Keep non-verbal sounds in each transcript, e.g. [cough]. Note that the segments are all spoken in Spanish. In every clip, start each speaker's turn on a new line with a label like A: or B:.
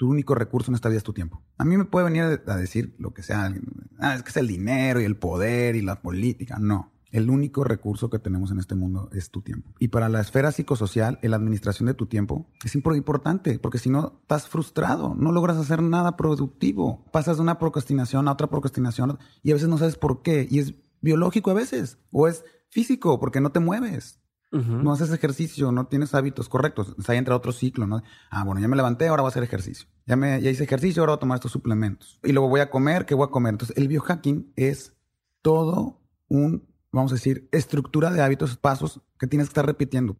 A: tu único recurso en esta vida es tu tiempo. A mí me puede venir a decir lo que sea, ah, es que es el dinero y el poder y la política. No. El único recurso que tenemos en este mundo es tu tiempo. Y para la esfera psicosocial, la administración de tu tiempo es importante, porque si no, estás frustrado, no logras hacer nada productivo. Pasas de una procrastinación a otra procrastinación y a veces no sabes por qué. Y es biológico a veces, o es físico, porque no te mueves. No haces ejercicio, no tienes hábitos correctos. O sea, ahí entra otro ciclo, ¿no? Ah, bueno, ya me levanté, ahora voy a hacer ejercicio. Ya, me, ya hice ejercicio, ahora voy a tomar estos suplementos. Y luego voy a comer, ¿qué voy a comer? Entonces, el biohacking es todo un, vamos a decir, estructura de hábitos, pasos que tienes que estar repitiendo.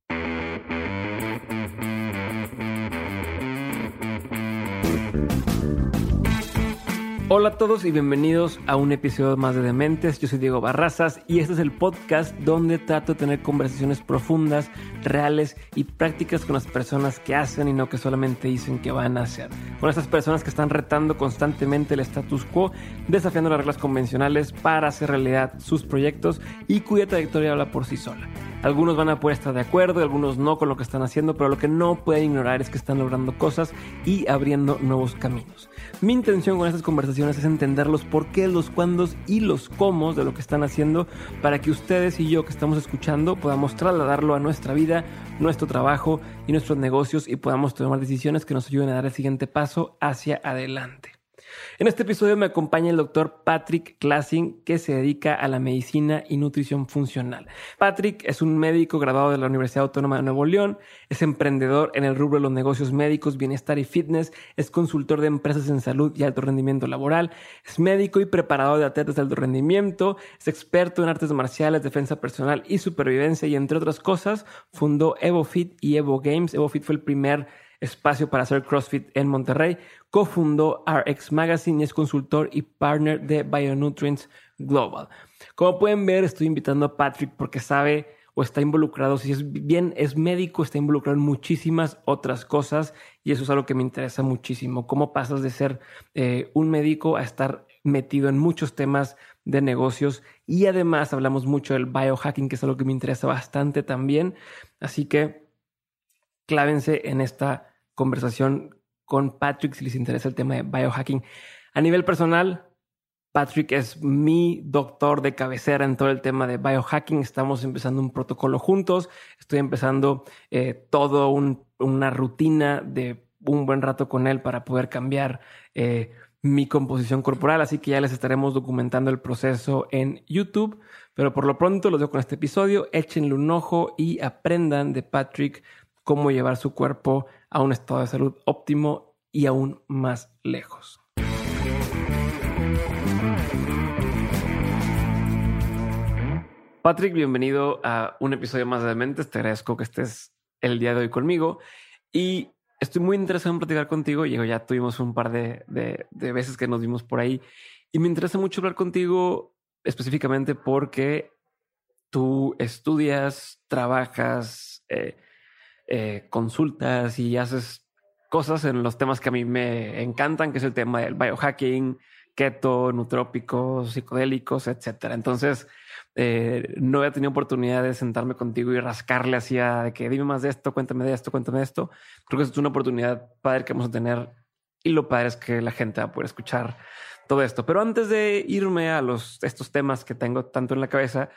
B: Hola a todos y bienvenidos a un episodio más de Dementes. Yo soy Diego Barrazas y este es el podcast donde trato de tener conversaciones profundas, reales y prácticas con las personas que hacen y no que solamente dicen que van a hacer. Con estas personas que están retando constantemente el status quo, desafiando las reglas convencionales para hacer realidad sus proyectos y cuya trayectoria habla por sí sola. Algunos van a poder estar de acuerdo, algunos no con lo que están haciendo, pero lo que no pueden ignorar es que están logrando cosas y abriendo nuevos caminos. Mi intención con estas conversaciones es entender los porqués, los cuándos y los cómo de lo que están haciendo para que ustedes y yo que estamos escuchando podamos trasladarlo a nuestra vida, nuestro trabajo y nuestros negocios y podamos tomar decisiones que nos ayuden a dar el siguiente paso hacia adelante. En este episodio me acompaña el doctor Patrick Klassing, que se dedica a la medicina y nutrición funcional. Patrick es un médico graduado de la Universidad Autónoma de Nuevo León, es emprendedor en el rubro de los negocios médicos, bienestar y fitness, es consultor de empresas en salud y alto rendimiento laboral, es médico y preparador de atletas de alto rendimiento, es experto en artes marciales, defensa personal y supervivencia y entre otras cosas fundó EvoFit y Evo Games. EvoFit fue el primer espacio para hacer CrossFit en Monterrey. Cofundó RX Magazine y es consultor y partner de Bionutrients Global. Como pueden ver, estoy invitando a Patrick porque sabe o está involucrado, si es bien es médico, está involucrado en muchísimas otras cosas y eso es algo que me interesa muchísimo. ¿Cómo pasas de ser eh, un médico a estar metido en muchos temas de negocios y además hablamos mucho del biohacking, que es algo que me interesa bastante también. Así que clávense en esta conversación con Patrick si les interesa el tema de biohacking. A nivel personal, Patrick es mi doctor de cabecera en todo el tema de biohacking. Estamos empezando un protocolo juntos. Estoy empezando eh, todo una rutina de un buen rato con él para poder cambiar eh, mi composición corporal. Así que ya les estaremos documentando el proceso en YouTube. Pero por lo pronto los dejo con este episodio. Échenle un ojo y aprendan de Patrick cómo llevar su cuerpo a un estado de salud óptimo y aún más lejos. Patrick, bienvenido a un episodio más de Mentes. Te agradezco que estés el día de hoy conmigo y estoy muy interesado en platicar contigo. Llego, ya tuvimos un par de, veces que nos vimos por ahí y me interesa mucho hablar contigo específicamente porque tú estudias, trabajas, eh, eh, consultas y haces cosas en los temas que a mí me encantan, que es el tema del biohacking, keto, nutrópicos, psicodélicos, etcétera. Entonces, eh, no he tenido oportunidad de sentarme contigo y rascarle hacia de que dime más de esto, cuéntame de esto, cuéntame de esto. Creo que es una oportunidad padre que vamos a tener y lo padre es que la gente va a poder escuchar todo esto. Pero antes de irme a los estos temas que tengo tanto en la cabeza,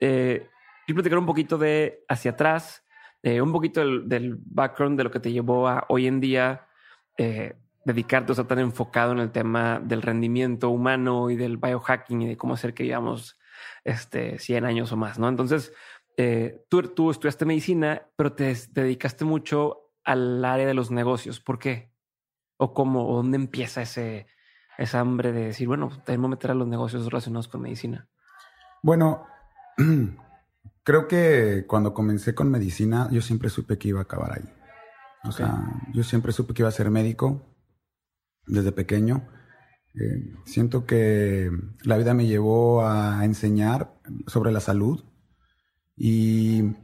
B: eh, quiero platicar un poquito de hacia atrás eh, un poquito del, background de lo que te llevó a hoy en día eh, dedicarte, o sea, tan enfocado en el tema del rendimiento humano y del biohacking y de cómo hacer que vivamos este, 100 años o más, ¿no? Entonces, eh, tú, tú estudiaste medicina, pero te, dedicaste mucho al área de los negocios. ¿Por qué? ¿O cómo? ¿O dónde empieza ese, hambre de decir, bueno, tenemos que meter a los negocios relacionados con medicina?
A: Bueno, [clears throat] Creo que cuando comencé con medicina, yo siempre supe que iba a acabar ahí. O sea, yo siempre supe que iba a ser médico desde pequeño. Eh, siento que la vida me llevó a enseñar sobre la salud. Y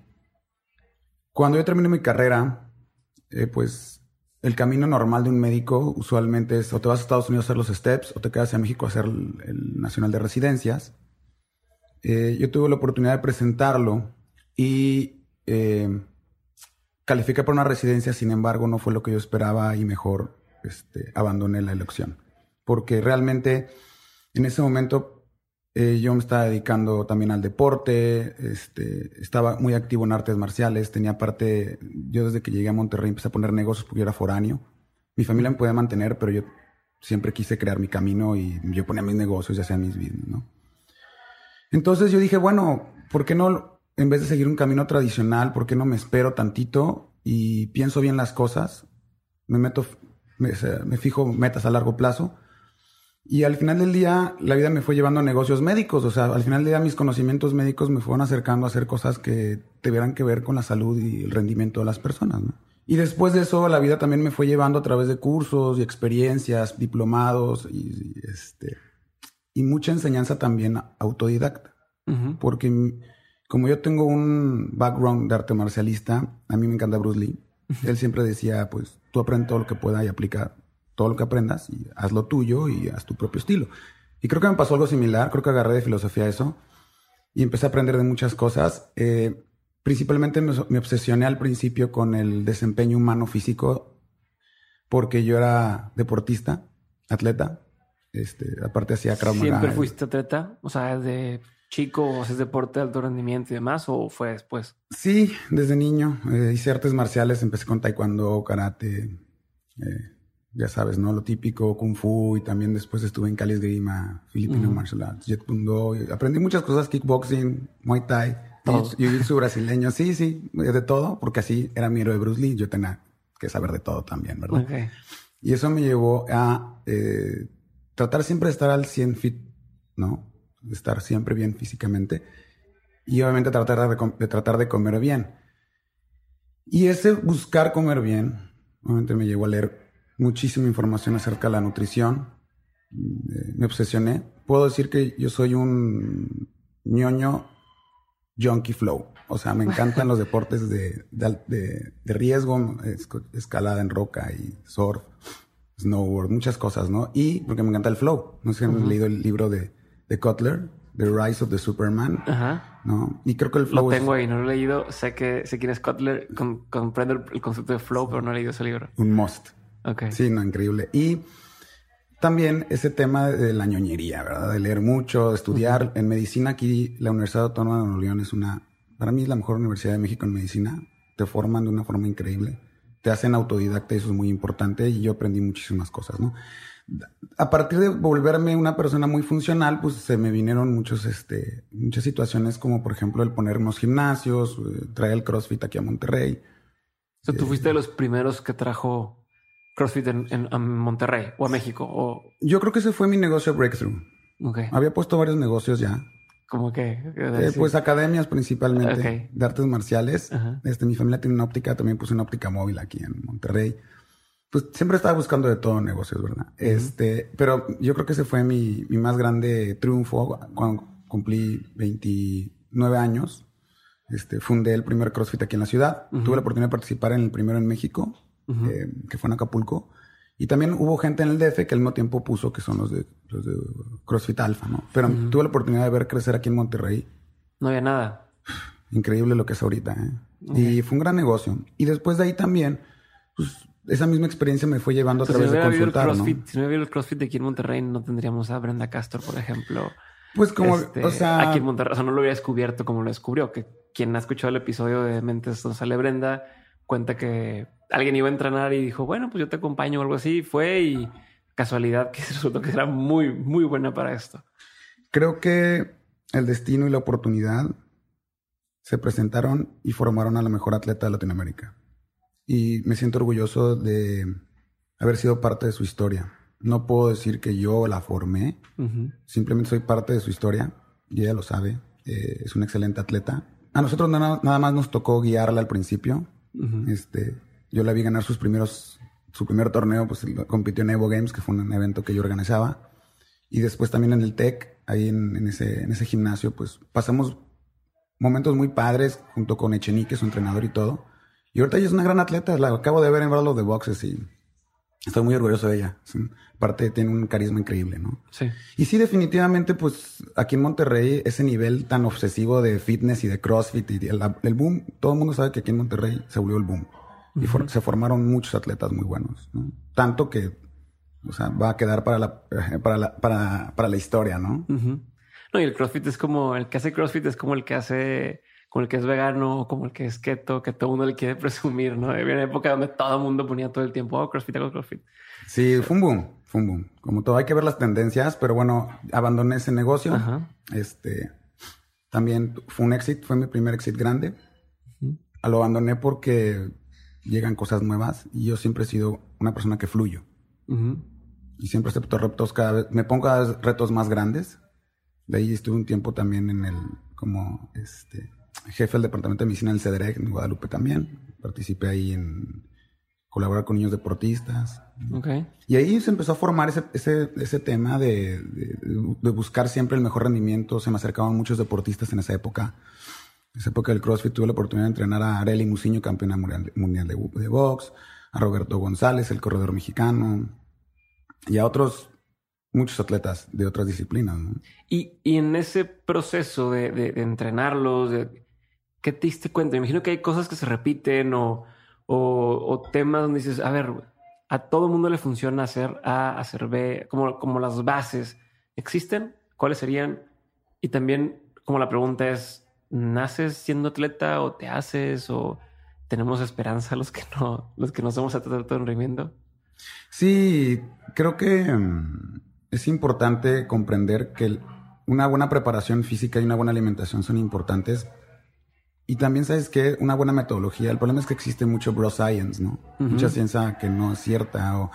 A: cuando yo terminé mi carrera, eh, pues el camino normal de un médico usualmente es o te vas a Estados Unidos a hacer los steps o te quedas en México a hacer el Nacional de Residencias. Eh, yo tuve la oportunidad de presentarlo y eh, califiqué por una residencia, sin embargo, no fue lo que yo esperaba y mejor este, abandoné la elección. Porque realmente en ese momento eh, yo me estaba dedicando también al deporte, este, estaba muy activo en artes marciales, tenía parte, yo desde que llegué a Monterrey empecé a poner negocios porque yo era foráneo. Mi familia me podía mantener, pero yo siempre quise crear mi camino y yo ponía mis negocios, ya sean mis business, ¿no? Entonces yo dije, bueno, ¿por qué no, en vez de seguir un camino tradicional, por qué no me espero tantito y pienso bien las cosas? Me meto, me, fijo metas a largo plazo y al final del día, la vida me fue llevando a negocios médicos. O sea, al final del día, mis conocimientos médicos me fueron acercando a hacer cosas que tuvieran que ver con la salud y el rendimiento de las personas. ¿no? Y después de eso, la vida también me fue llevando a través de cursos y experiencias, diplomados y, este, y mucha enseñanza también autodidacta. Porque como yo tengo un background de arte marcialista, a mí me encanta Bruce Lee. Él siempre decía, pues tú aprende todo lo que pueda y aplica todo lo que aprendas y haz lo tuyo y haz tu propio estilo. Y creo que me pasó algo similar, creo que agarré de filosofía eso y empecé a aprender de muchas cosas. Eh, principalmente me, obsesioné al principio con el desempeño humano físico porque yo era deportista, atleta. Este, aparte hacía Krav
B: ¿Siempre fuiste atleta? O sea, de chico haces deporte de alto rendimiento y demás o fue después?
A: Sí, desde niño. Eh, hice artes marciales, empecé con taekwondo, karate, eh, ya sabes, ¿no? Lo típico, kung fu y también después estuve en Cali Esgrima, Filipino Martial Arts, Jet Kundo. Aprendí muchas cosas, kickboxing, Muay Thai, jiu-jitsu brasileño, sí, sí, de todo, porque así era mi héroe Bruce Lee, yo tenía que saber de todo también, ¿verdad? Y eso me llevó a eh, tratar siempre de estar al 100 fit, ¿no? De estar siempre bien físicamente y obviamente tratar de, de tratar de comer bien. Y ese buscar comer bien, obviamente me llevó a leer muchísima información acerca de la nutrición. Eh, me obsesioné. Puedo decir que yo soy un ñoño junkie flow. O sea, me encantan los deportes de, de, riesgo, escalada en roca y surf, snowboard, muchas cosas, ¿no? Y porque me encanta el flow. No sé si han leído el libro de, de Cutler, The Rise of the Superman. Ajá. ¿no? Y creo que el flow.
B: Lo tengo ahí, no lo he leído. Sé que sé quién es Cutler, comprendo el, concepto de flow, pero no he leído ese libro.
A: Un must. Sí, no, increíble. Y también ese tema de la ñoñería, ¿verdad? De leer mucho, de estudiar. En medicina aquí, la Universidad Autónoma de Nuevo León es una, para mí es la mejor universidad de México en medicina. Te forman de una forma increíble. Te hacen autodidacta y eso es muy importante y yo aprendí muchísimas cosas, ¿no? A partir de volverme una persona muy funcional, pues se me vinieron muchos, este, muchas situaciones como por ejemplo el poner unos gimnasios, eh, traer el CrossFit aquí a Monterrey.
B: O sea, tú fuiste de los primeros que trajo CrossFit en, Monterrey o a México? O...
A: Yo creo que ese fue mi negocio breakthrough. Okay. Había puesto varios negocios ya.
B: ¿Cómo que?
A: Eh, pues academias principalmente de artes marciales. Este, mi familia tiene una óptica, también puse una óptica móvil aquí en Monterrey. Pues siempre estaba buscando de todo negocios, ¿verdad? Este, pero yo creo que ese fue mi, mi más grande triunfo cuando cumplí 29 años. Este, fundé el primer CrossFit aquí en la ciudad. Tuve la oportunidad de participar en el primero en México eh, que fue en Acapulco. Y también hubo gente en el DF que al mismo tiempo puso que son los de, los de CrossFit Alpha, ¿no? Pero tuve la oportunidad de ver crecer aquí en Monterrey.
B: No había nada.
A: Increíble lo que es ahorita, ¿eh? Y fue un gran negocio. Y después de ahí también, pues esa misma experiencia me fue llevando a través de consultar,
B: ¿no? Si no hubiera el CrossFit de aquí en Monterrey, no tendríamos a Brenda Castor, por ejemplo.
A: Pues como, este, o sea...
B: Aquí en Monterrey, o sea, no lo hubiera descubierto como lo descubrió. Que quien ha escuchado el episodio de Mentes donde sale Brenda, cuenta que alguien iba a entrenar y dijo, bueno, pues yo te acompaño o algo así. Fue y casualidad que [laughs] resultó que era muy, muy buena para esto.
A: Creo que el destino y la oportunidad se presentaron y formaron a la mejor atleta de Latinoamérica. Y me siento orgulloso de haber sido parte de su historia. No puedo decir que yo la formé, simplemente soy parte de su historia y ella lo sabe. Eh, es una excelente atleta. A nosotros nada, nada, más nos tocó guiarla al principio. este, yo la vi ganar sus primeros, su primer torneo, pues compitió en Evo Games, que fue un evento que yo organizaba. Y después también en el TEC, ahí en, ese, en ese gimnasio, pues pasamos momentos muy padres junto con Echenique, su entrenador y todo. Y ahorita ella es una gran atleta, la acabo de ver en of the Boxes y estoy muy orgulloso de ella. Aparte tiene un carisma increíble, ¿no?
B: Sí.
A: Y sí, definitivamente, pues aquí en Monterrey, ese nivel tan obsesivo de fitness y de CrossFit y el, el boom, todo el mundo sabe que aquí en Monterrey se volvió el boom. Y se formaron muchos atletas muy buenos, ¿no? Tanto que, o sea, va a quedar para la, [laughs] para la, para, para la historia, ¿no?
B: No, y el CrossFit es como, el que hace CrossFit es como el que hace, como el que es vegano, como el que es keto, que todo el mundo le quiere [laughs] presumir, ¿no? Había una época donde todo el mundo ponía todo el tiempo, oh, CrossFit, hago CrossFit.
A: Sí, fue un boom, fue un boom. Como todo, hay que ver las tendencias, pero bueno, abandoné ese negocio. Este, también fue un éxito, fue mi primer éxito grande. Lo abandoné porque llegan cosas nuevas y yo siempre he sido una persona que fluyo. Y siempre acepto retos cada vez, me pongo a retos más grandes. De ahí estuve un tiempo también en el, como este, jefe del departamento de medicina del CEDREC en Guadalupe también. Participé ahí en colaborar con niños deportistas. Y ahí se empezó a formar ese, ese, ese tema de, de, buscar siempre el mejor rendimiento. Se me acercaban muchos deportistas en esa época. Esa época del CrossFit tuve la oportunidad de entrenar a Arely Muciño, campeona mundial de, de box, a Roberto González, el corredor mexicano, y a otros muchos atletas de otras disciplinas.
B: Y, y, en ese proceso de, de, entrenarlos, de, ¿qué te diste cuenta? Imagino que hay cosas que se repiten o, o, temas donde dices, a ver, a todo mundo le funciona hacer A, hacer B, como, como las bases. ¿Existen? ¿Cuáles serían? Y también, como la pregunta es, naces siendo atleta o te haces o tenemos esperanza los que no, los que no somos atletas de rendimiento?
A: Sí, creo que mm, es importante comprender que una buena preparación física y una buena alimentación son importantes. Y también sabes que una buena metodología, el problema es que existe mucho bro science, ¿no? Mucha ciencia que no es cierta o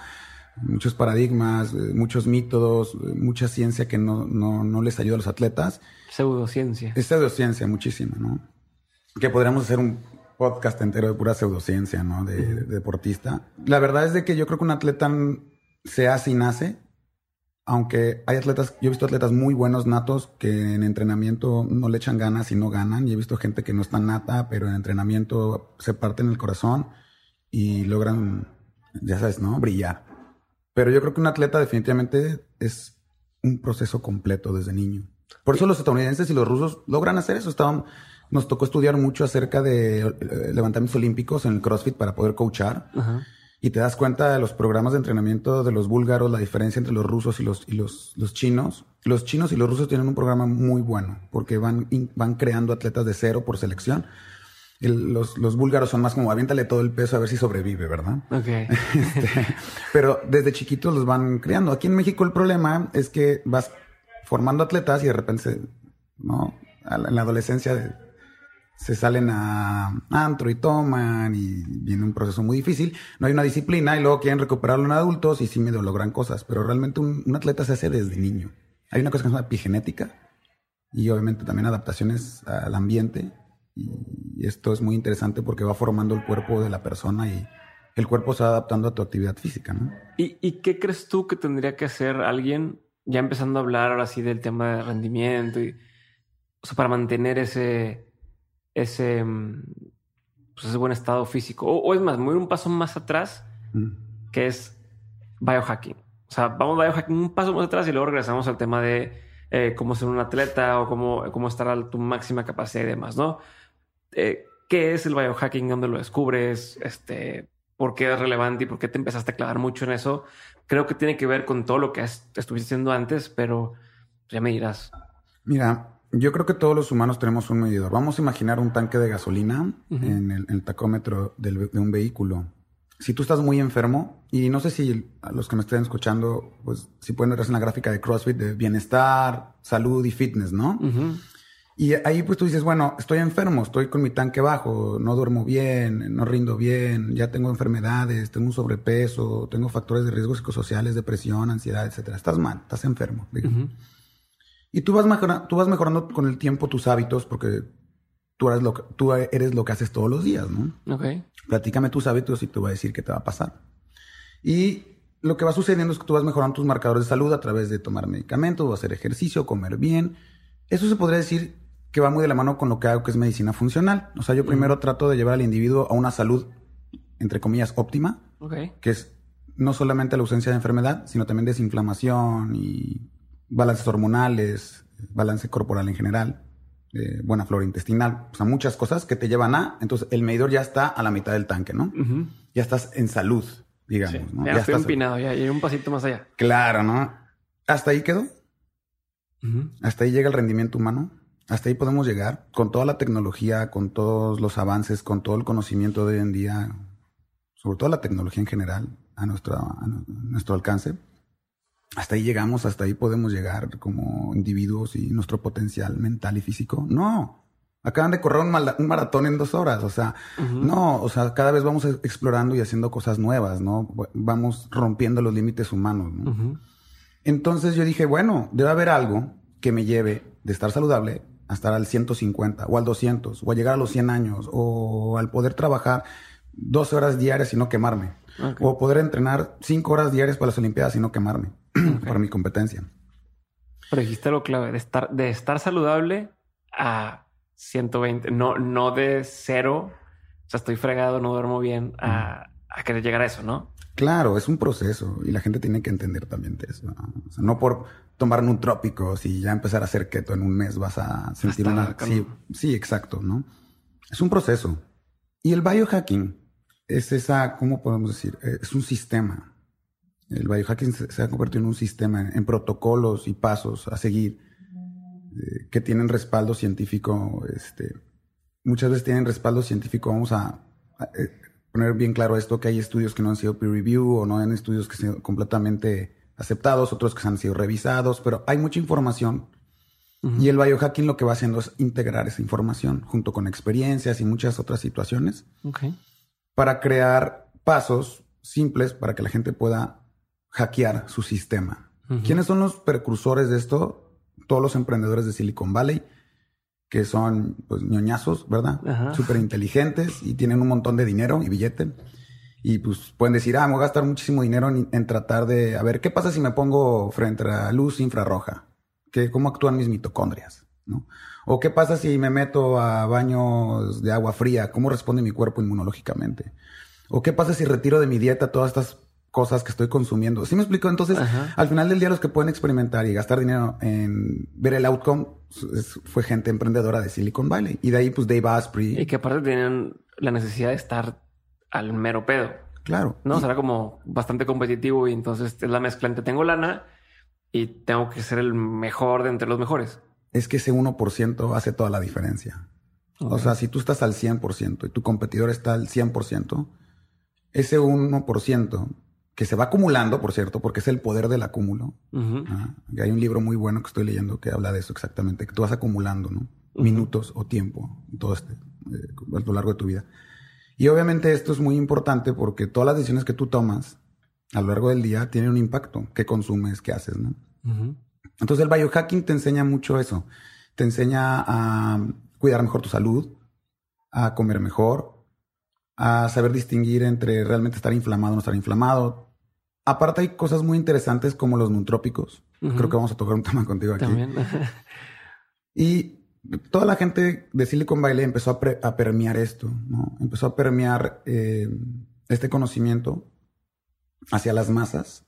A: muchos paradigmas, eh, muchos métodos, eh, mucha ciencia que no, no, no les ayuda a los atletas.
B: Pseudociencia.
A: Es pseudociencia muchísima, ¿no? Que podríamos hacer un podcast entero de pura pseudociencia, ¿no? De, deportista. La verdad es de que yo creo que un atleta se hace y nace, aunque hay atletas, yo he visto atletas muy buenos, natos, que en entrenamiento no le echan ganas y no ganan, y he visto gente que no está nata, pero en entrenamiento se parten el corazón y logran, ya sabes, ¿no? Brillar. Pero yo creo que un atleta definitivamente es un proceso completo desde niño. Por eso los estadounidenses y los rusos logran hacer eso. Estaban, nos tocó estudiar mucho acerca de eh, levantamientos olímpicos en el CrossFit para poder coachar. Y te das cuenta de los programas de entrenamiento de los búlgaros, la diferencia entre los rusos y los, y los, los chinos. Los chinos y los rusos tienen un programa muy bueno porque van, van creando atletas de cero por selección. Los, los, búlgaros son más como aviéntale todo el peso a ver si sobrevive, ¿verdad?
B: Ok. [laughs]
A: Este, pero desde chiquitos los van creando. Aquí en México el problema es que vas formando atletas y de repente, ¿no? En la adolescencia se salen a antro y toman y viene un proceso muy difícil. No hay una disciplina y luego quieren recuperarlo en adultos y sí medio logran cosas, pero realmente un, atleta se hace desde niño. Hay una cosa que se llama epigenética y obviamente también adaptaciones al ambiente y esto es muy interesante porque va formando el cuerpo de la persona y el cuerpo se va adaptando a tu actividad física, ¿no?
B: ¿Y, y qué crees tú que tendría que hacer alguien ya empezando a hablar ahora sí del tema de rendimiento y o sea, para mantener ese, ese, mm, pues ese buen estado físico. O, es más, mover un paso más atrás, mm. que es biohacking. O sea, vamos biohacking un paso más atrás y luego regresamos al tema de eh, cómo ser un atleta o cómo, cómo estar a tu máxima capacidad y demás, ¿no? Eh, ¿Qué es el biohacking? ¿Dónde lo descubres? Este, ¿Por qué es relevante y por qué te empezaste a clavar mucho en eso? creo que tiene que ver con todo lo que estuviste haciendo antes, pero ya me dirás.
A: Mira, yo creo que todos los humanos tenemos un medidor. Vamos a imaginar un tanque de gasolina en, el, tacómetro de un vehículo. Si tú estás muy enfermo, y no sé si a los que me estén escuchando, pues si pueden ver en la gráfica de CrossFit de bienestar, salud y fitness, ¿no? Y ahí pues tú dices, bueno, estoy enfermo, estoy con mi tanque bajo, no duermo bien, no rindo bien, ya tengo enfermedades, tengo un sobrepeso, tengo factores de riesgo psicosociales, depresión, ansiedad, etcétera. Estás mal, estás enfermo. Y tú vas, mejorando, tú vas mejorando con el tiempo tus hábitos porque tú eres, lo que, tú eres lo que haces todos los días, ¿no?
B: Ok.
A: Platícame tus hábitos y te voy a decir qué te va a pasar. Y lo que va sucediendo es que tú vas mejorando tus marcadores de salud a través de tomar medicamentos, hacer ejercicio, comer bien. Eso se podría decir que va muy de la mano con lo que hago que es medicina funcional. O sea, yo primero trato de llevar al individuo a una salud, entre comillas, óptima, que es no solamente la ausencia de enfermedad, sino también desinflamación y balances hormonales, balance corporal en general. eh, buena flora intestinal, o sea, muchas cosas que te llevan a, entonces el medidor ya está a la mitad del tanque, ¿no? Ya estás en salud, digamos, ¿no?
B: Ya, estoy empinado, ya, y un pasito más allá.
A: Claro, ¿no? Hasta ahí quedó. Hasta ahí llega el rendimiento humano. Hasta ahí podemos llegar con toda la tecnología, con todos los avances, con todo el conocimiento de hoy en día, sobre todo la tecnología en general, a nuestro, a nuestro alcance. Hasta ahí llegamos, hasta ahí podemos llegar como individuos y nuestro potencial mental y físico. No, acaban de correr un, maratón en dos horas, o sea, no, o sea, cada vez vamos explorando y haciendo cosas nuevas, ¿no? Vamos rompiendo los límites humanos, ¿no? Entonces yo dije, bueno, debe haber algo que me lleve de estar saludable a estar al 150 o al 200 o a llegar a los 100 años o al poder trabajar 12 horas diarias y no quemarme. O poder entrenar 5 horas diarias para las Olimpiadas y no quemarme [clears throat] para mi competencia.
B: Pero dijiste lo clave, de estar, de estar saludable a 120, no, no de cero, o sea, estoy fregado, no duermo bien, a, a querer llegar a eso, ¿no?
A: Claro, es un proceso y la gente tiene que entender también de eso. O sea, no por tomar un trópico, si ya empezar a hacer keto en un mes vas a sentir una... Sí, sí, exacto, ¿no? Es un proceso. Y el biohacking es esa, ¿cómo podemos decir? Eh, es un sistema. El biohacking se, ha convertido en un sistema, en, protocolos y pasos a seguir eh, que tienen respaldo científico. Este, muchas veces tienen respaldo científico. Vamos a, eh, poner bien claro esto, que hay estudios que no han sido peer review o no hay estudios que han sido completamente aceptados, otros que han sido revisados, pero hay mucha información. Y el biohacking lo que va haciendo es integrar esa información junto con experiencias y muchas otras situaciones para crear pasos simples para que la gente pueda hackear su sistema. ¿Quiénes son los precursores de esto? Todos los emprendedores de Silicon Valley que son pues ñoñazos, ¿verdad? Súper inteligentes y tienen un montón de dinero y billete. Y pues pueden decir, ah, me voy a gastar muchísimo dinero en, tratar de, a ver, ¿qué pasa si me pongo frente a luz infrarroja? ¿Qué, ¿Cómo actúan mis mitocondrias? ¿No? ¿O qué pasa si me meto a baños de agua fría? ¿Cómo responde mi cuerpo inmunológicamente? ¿O qué pasa si retiro de mi dieta todas estas cosas que estoy consumiendo. ¿Sí me explico? Entonces, al final del día, los que pueden experimentar y gastar dinero en ver el outcome fue gente emprendedora de Silicon Valley. Y de ahí, pues, Dave Asprey.
B: Y que aparte tenían la necesidad de estar al mero pedo.
A: Claro.
B: No, será como bastante competitivo y entonces es la mezcla entre tengo lana y tengo que ser el mejor de entre los mejores.
A: Es que ese 1% hace toda la diferencia. O sea, si tú estás al 100% y tu competidor está al 100%, ese 1% que se va acumulando, por cierto, porque es el poder del acúmulo. Ah, hay un libro muy bueno que estoy leyendo que habla de eso exactamente, que tú vas acumulando, ¿no? Minutos o tiempo, todo este, eh, a lo largo de tu vida. Y obviamente esto es muy importante porque todas las decisiones que tú tomas a lo largo del día tienen un impacto. ¿Qué consumes? ¿Qué haces? ¿no? Entonces el biohacking te enseña mucho eso. Te enseña a cuidar mejor tu salud, a comer mejor, a saber distinguir entre realmente estar inflamado o no estar inflamado, Aparte hay cosas muy interesantes como los nutrópicos. Creo que vamos a tocar un [laughs] tema contigo aquí. También. y toda la gente de Silicon Valley empezó a, permear esto, ¿no? Empezó a permear eh, este conocimiento hacia las masas.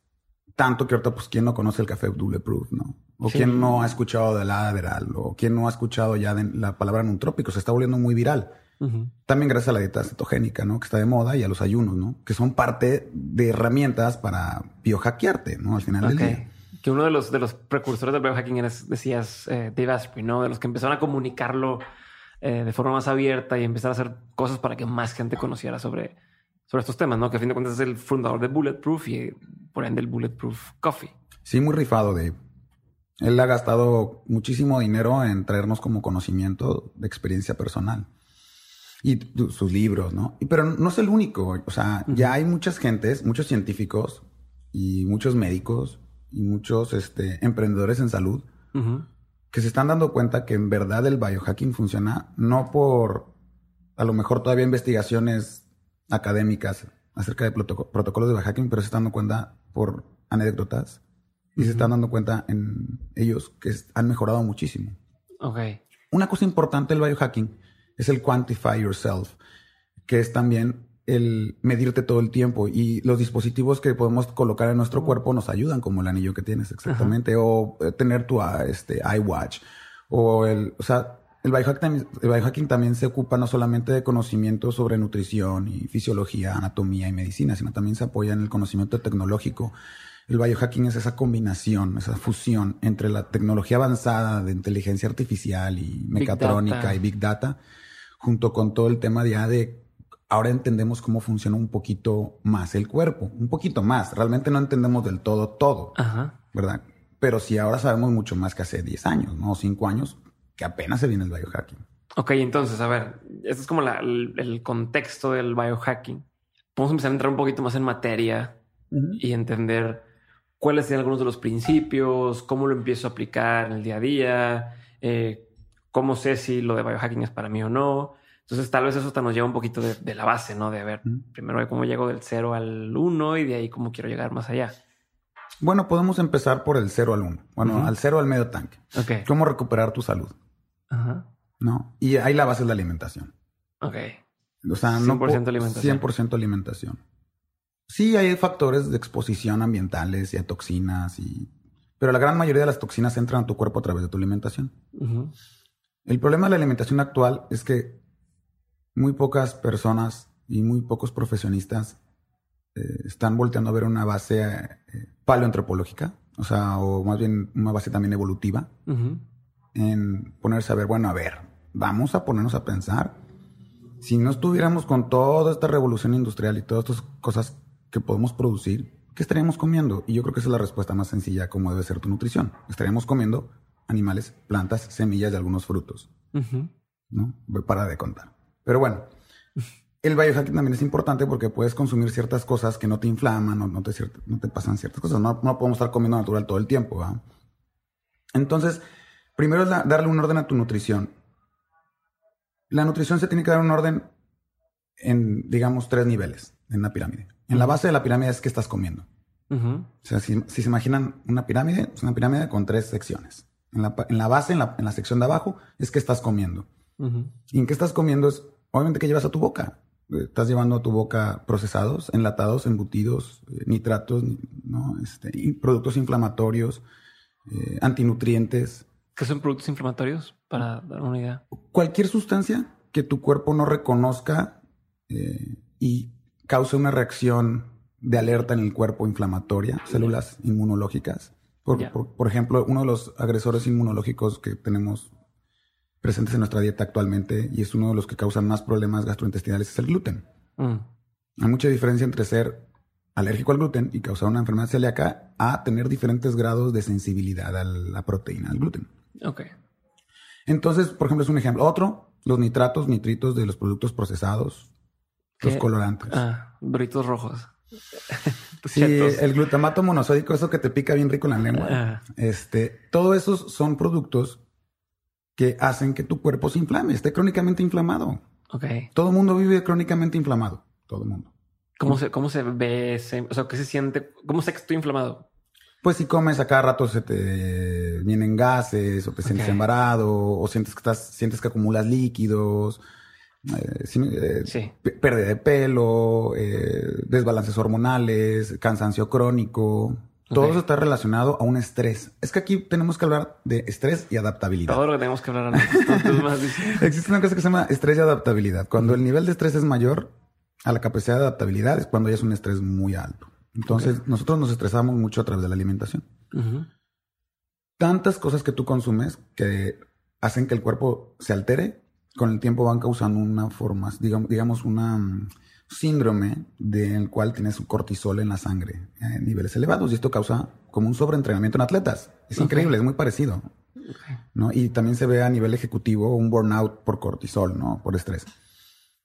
A: Tanto que ahorita, pues, ¿quién no conoce el café Bulletproof, no? O quién no ha escuchado del Adderall, o quién no ha escuchado ya de la palabra nutrópico. Se está volviendo muy viral. También gracias a la dieta cetogénica, ¿no? Que está de moda y a los ayunos, ¿no? Que son parte de herramientas para biohackearte, ¿no? Al final del día.
B: Que uno de los, de los precursores del biohacking eres, decías, eh, Dave Asprey, ¿no? De los que empezaron a comunicarlo eh, de forma más abierta y empezar a hacer cosas para que más gente conociera sobre, sobre estos temas, ¿no? Que a fin de cuentas es el fundador de Bulletproof y por ende el Bulletproof Coffee.
A: Sí, muy rifado, Dave. Él ha gastado muchísimo dinero en traernos como conocimiento de experiencia personal y sus libros, ¿no? Pero no es el único, o sea, ya hay muchas gentes, muchos científicos y muchos médicos y muchos este, emprendedores en salud que se están dando cuenta que en verdad el biohacking funciona no por a lo mejor todavía investigaciones académicas acerca de protocolos de biohacking, pero se están dando cuenta por anécdotas y se están dando cuenta en ellos que han mejorado muchísimo.
B: Ok.
A: Una cosa importante del biohacking es el quantify yourself, que es también el medirte todo el tiempo. Y los dispositivos que podemos colocar en nuestro cuerpo nos ayudan como el anillo que tienes exactamente. O eh, tener tu ah, este iWatch. O el, o sea, el biohacking, el biohacking también se ocupa no solamente de conocimiento sobre nutrición y fisiología, anatomía y medicina, sino también se apoya en el conocimiento tecnológico. El biohacking es esa combinación, esa fusión entre la tecnología avanzada de inteligencia artificial y mecatrónica y big data, junto con todo el tema ya de ahora entendemos cómo funciona un poquito más el cuerpo, un poquito más. Realmente no entendemos del todo todo,
B: Ajá.
A: ¿verdad? Pero sí ahora sabemos mucho más que hace 10 años, ¿no? O 5 años, que apenas se viene el biohacking.
B: Ok, entonces, a ver, este es como la- el, el contexto del biohacking. Podemos empezar a entrar un poquito más en materia y entender cuáles serían algunos de los principios, cómo lo empiezo a aplicar en el día a día, eh, cómo sé si lo de biohacking es para mí o no. Entonces, tal vez eso hasta nos lleva un poquito de, de la base, ¿no? De a ver, primero de cómo llego del 0 al 1 y de ahí cómo quiero llegar más allá.
A: Bueno, podemos empezar por el 0 al 1. Bueno, al 0 al medio tanque.
B: Ok.
A: ¿Cómo recuperar tu salud?
B: Ajá.
A: ¿No? Y ahí la base es la alimentación.
B: Ok.
A: O sea, no
B: 100%
A: po-
B: alimentación.
A: 100% alimentación. Sí, hay factores de exposición ambientales y a toxinas, y... pero la gran mayoría de las toxinas entran a tu cuerpo a través de tu alimentación.
B: Ujú.
A: El problema de la alimentación actual es que muy pocas personas y muy pocos profesionistas eh, están volteando a ver una base eh, paleoantropológica, o sea, o más bien una base también evolutiva, en ponerse a ver, bueno, a ver, vamos a ponernos a pensar. Si no estuviéramos con toda esta revolución industrial y todas estas cosas que podemos producir, ¿qué estaríamos comiendo? Y yo creo que esa es la respuesta más sencilla a cómo debe ser tu nutrición. Estaríamos comiendo animales, plantas, semillas de algunos frutos,
B: Ujú.
A: ¿no? Para de contar. Pero bueno, el biohacking también es importante porque puedes consumir ciertas cosas que no te inflaman o no te, ciert- no te pasan ciertas cosas. No, no podemos estar comiendo natural todo el tiempo. Entonces, primero es la- darle un orden a tu nutrición. La nutrición se tiene que dar un orden en, digamos, tres niveles en la pirámide. En la base de la pirámide es que estás comiendo. O sea, si, si se imaginan una pirámide, es una pirámide con tres secciones. En la, en la base, en la, en la sección de abajo, es que estás comiendo. ¿Y en qué estás comiendo? Es, obviamente, ¿qué llevas a tu boca? Eh, Estás llevando a tu boca procesados, enlatados, embutidos, eh, nitratos, ni- ¿no? Este, y productos inflamatorios, eh, antinutrientes.
B: ¿Qué son productos inflamatorios? Para dar una idea.
A: Cualquier sustancia que tu cuerpo no reconozca eh, y cause una reacción de alerta en el cuerpo inflamatoria, células inmunológicas. Por,
B: Ya.
A: por- por ejemplo, uno de los agresores inmunológicos que tenemos presentes en nuestra dieta actualmente y es uno de los que causan más problemas gastrointestinales es el gluten.
B: Mm.
A: Hay mucha diferencia entre ser alérgico al gluten y causar una enfermedad celíaca a tener diferentes grados de sensibilidad a la proteína, al gluten.
B: Ok.
A: Entonces, por ejemplo, es un ejemplo. Otro, los nitratos, nitritos de los productos procesados, los colorantes.
B: Ah, burritos rojos. [laughs]
A: sí,
B: Chetos.
A: el glutamato monosódico, eso que te pica bien rico en la lengua.
B: Ah.
A: Este, todos esos son productos que hacen que tu cuerpo se inflame, esté crónicamente inflamado.
B: Ok.
A: Todo el mundo vive crónicamente inflamado. Todo el mundo.
B: ¿Cómo se, cómo se ve? O sea, ¿qué se siente? ¿Cómo sé que estoy inflamado?
A: Pues si comes a cada rato se te vienen gases o te sientes embarado o sientes que estás, sientes que acumulas líquidos, eh, sí, eh,
B: Sí.
A: pérdida de pelo, eh, desbalances hormonales, cansancio crónico. Todo eso está relacionado a un estrés. Es que aquí tenemos que hablar de estrés y adaptabilidad.
B: Todo lo que tenemos que hablar antes. [laughs]
A: Existe una cosa que se llama estrés y adaptabilidad. Cuando el nivel de estrés es mayor a la capacidad de adaptabilidad es cuando ya es un estrés muy alto. Entonces, nosotros nos estresamos mucho a través de la alimentación. Tantas cosas que tú consumes que hacen que el cuerpo se altere, con el tiempo van causando una forma, digamos, digamos una mm, síndrome del cual tienes un cortisol en la sangre a niveles elevados y esto causa como un sobreentrenamiento en atletas. Es increíble, es muy parecido. ¿no? Y también se ve a nivel ejecutivo un burnout por cortisol, ¿no? Por estrés.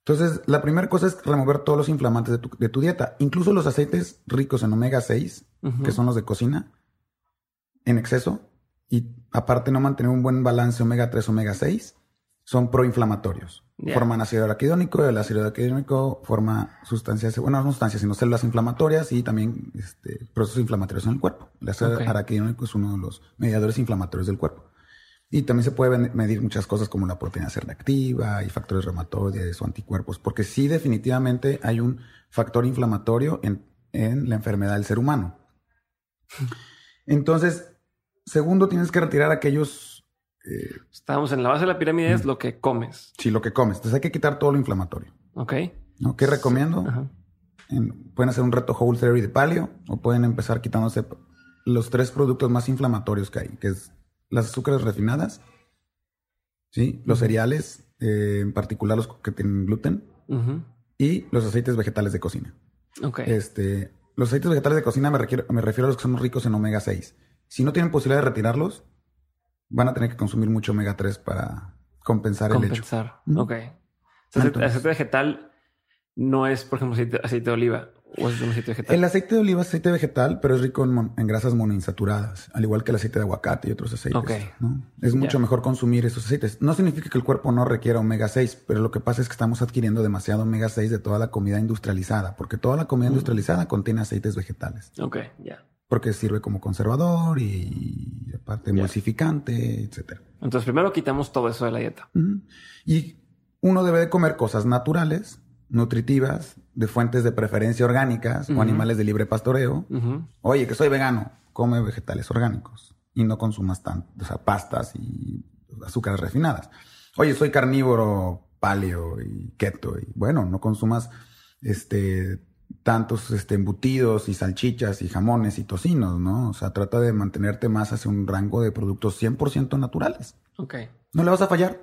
A: Entonces, la primera cosa es remover todos los inflamantes de tu, de tu dieta, incluso los aceites ricos en omega 6,
B: Ujú.
A: que son los de cocina, en exceso, y aparte no mantener un buen balance omega 3, omega 6, son proinflamatorios. Forman ácido araquidónico, el ácido araquidónico forma sustancias, bueno, no sustancias, sino células inflamatorias y también este, procesos inflamatorios en el cuerpo. El ácido araquidónico es uno de los mediadores inflamatorios del cuerpo. Y también se puede ven- medir muchas cosas como la proteína C reactiva y factores reumatoides o anticuerpos, porque sí definitivamente hay un factor inflamatorio en, en la enfermedad del ser humano. Entonces, segundo, tienes que retirar aquellos Eh,
B: Estábamos en la base de la pirámide, es lo que comes.
A: sí, lo que comes. Entonces hay que quitar todo lo inflamatorio.
B: Ok.
A: ¿no? ¿Qué recomiendo?
B: Ajá.
A: En- pueden hacer un reto Whole Theory de paleo o pueden empezar quitándose los tres productos más inflamatorios que hay, que es las azúcares refinadas, ¿sí? los cereales, eh, en particular los que tienen gluten, y los aceites vegetales de cocina.
B: Ok.
A: Este, los aceites vegetales de cocina me, requiero- me refiero a los que son ricos en omega 6. Si no tienen posibilidad de retirarlos, van a tener que consumir mucho omega 3 para compensar el hecho.
B: Compensar. Ok. Sea, aceite, vegetal no es, por ejemplo, aceite, aceite de oliva o es un aceite vegetal.
A: El aceite de oliva es aceite vegetal, pero es rico en, grasas monoinsaturadas, al igual que el aceite de aguacate y otros aceites.
B: Ok.
A: ¿no? Es mucho mejor consumir esos aceites. No significa que el cuerpo no requiera omega 6, pero lo que pasa es que estamos adquiriendo demasiado omega 6 de toda la comida industrializada, porque toda la comida industrializada contiene aceites vegetales,
B: Ok, ya.
A: Porque sirve como conservador y aparte emulsificante, etcétera.
B: Entonces, primero quitamos todo eso de la dieta.
A: Y uno debe de comer cosas naturales, nutritivas, de fuentes de preferencia orgánicas o animales de libre pastoreo. Oye, que soy vegano, come vegetales orgánicos y no consumas tanto, o sea, pastas y azúcares refinadas. Oye, soy carnívoro, paleo y keto y bueno, no consumas este tantos este, embutidos y salchichas y jamones y tocinos, ¿no? O sea, trata de mantenerte más hacia un rango de productos 100% naturales.
B: Ok.
A: No le vas a fallar.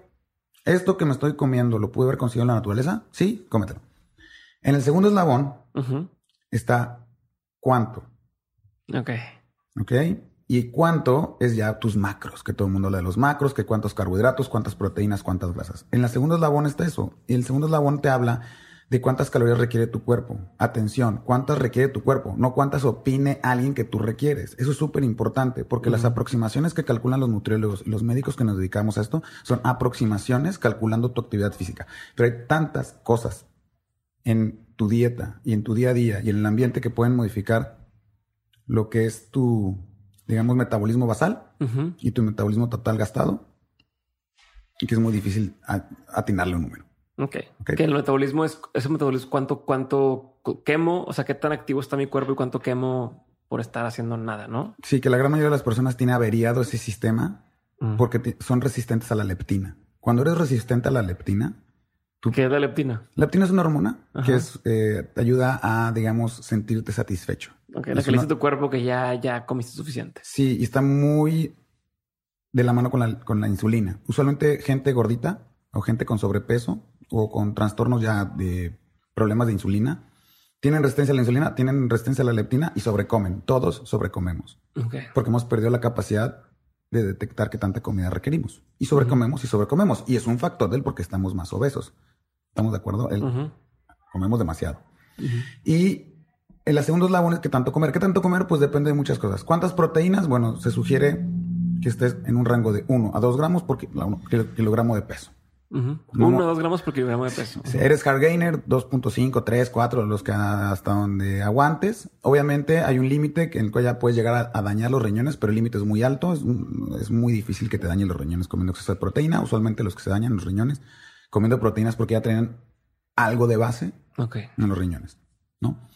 A: Esto que me estoy comiendo, ¿lo pude haber conseguido en la naturaleza? Sí, cómetelo. En el segundo eslabón está cuánto.
B: Ok.
A: ¿Ok? Y cuánto es ya tus macros, que todo el mundo habla de los macros, que cuántos carbohidratos, cuántas proteínas, cuántas grasas. En el segundo eslabón está eso. Y el segundo eslabón te habla de cuántas calorías requiere tu cuerpo. Atención, cuántas requiere tu cuerpo, no cuántas opine alguien que tú requieres. Eso es súper importante porque las aproximaciones que calculan los nutriólogos y los médicos que nos dedicamos a esto son aproximaciones calculando tu actividad física. Pero hay tantas cosas en tu dieta y en tu día a día y en el ambiente que pueden modificar lo que es tu, digamos, metabolismo basal y tu metabolismo total gastado y que es muy difícil atinarle un número.
B: Ok.
A: Ok.
B: Que el metabolismo es ese metabolismo, cuánto, cuánto quemo, o sea, qué tan activo está mi cuerpo y cuánto quemo por estar haciendo nada, ¿no?
A: Sí, que la gran mayoría de las personas tiene averiado ese sistema
B: Mm.
A: porque son resistentes a la leptina. Cuando eres resistente a la leptina, tu
B: ¿Qué es la leptina?
A: Leptina es una hormona
B: Ajá.
A: que es, eh, te ayuda a, digamos, sentirte satisfecho.
B: Ok, la que le dice tu cuerpo que ya, ya comiste suficiente.
A: Sí, y está muy de la mano con la, con la insulina. Usualmente gente gordita o gente con sobrepeso o con trastornos ya de problemas de insulina tienen resistencia a la insulina, tienen resistencia a la leptina y sobrecomen. Todos sobrecomemos porque hemos perdido la capacidad de detectar qué tanta comida requerimos. Y sobrecomemos y sobrecomemos. Y es un factor del por qué estamos más obesos. ¿Estamos de acuerdo? El-. Comemos demasiado. Y en los segundos eslabón es que tanto comer. ¿Qué tanto comer? Pues depende de muchas cosas. ¿Cuántas proteínas? Bueno, se sugiere que estés en un rango de 1 a 2 gramos por kilo- kilo- kilogramo de peso. No.
B: Uno o dos gramos por kilogramo de peso.
A: Si eres hard gainer, 2.5, 3, 4, los que hasta donde aguantes. Obviamente hay un límite en el cual ya puedes llegar a, a dañar los riñones, pero el límite es muy alto. Es, es muy difícil que te dañen los riñones comiendo exceso de proteína. Usualmente los que se dañan los riñones comiendo proteínas porque ya tienen algo de base en los riñones, ¿no?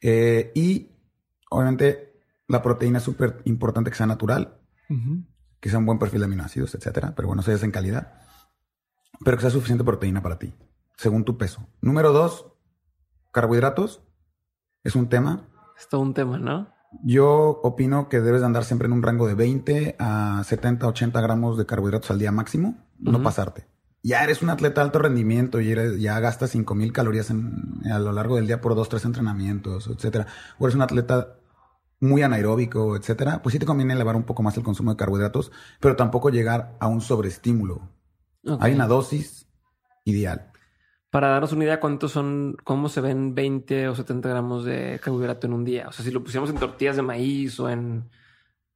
A: Eh, y obviamente la proteína es súper importante que sea natural, que sea un buen perfil de aminoácidos, etcétera, pero bueno, eso ya es en calidad, pero que sea suficiente proteína para ti, según tu peso. Número dos, carbohidratos. Es un tema.
B: Es todo un tema, ¿no?
A: Yo opino que debes de andar siempre en un rango de 20 a 70, 80 gramos de carbohidratos al día máximo, no pasarte. Ya eres un atleta de alto rendimiento y eres- ya gastas 5000 calorías en- a lo largo del día por dos, tres entrenamientos, etcétera. O eres un atleta muy anaeróbico, etcétera. Pues sí te conviene elevar un poco más el consumo de carbohidratos, pero tampoco llegar a un sobreestímulo. Hay una dosis ideal.
B: Para darnos una idea, ¿cuántos son, cómo se ven 20 o 70 gramos de carbohidrato en un día? O sea, si lo pusiéramos en tortillas de maíz o en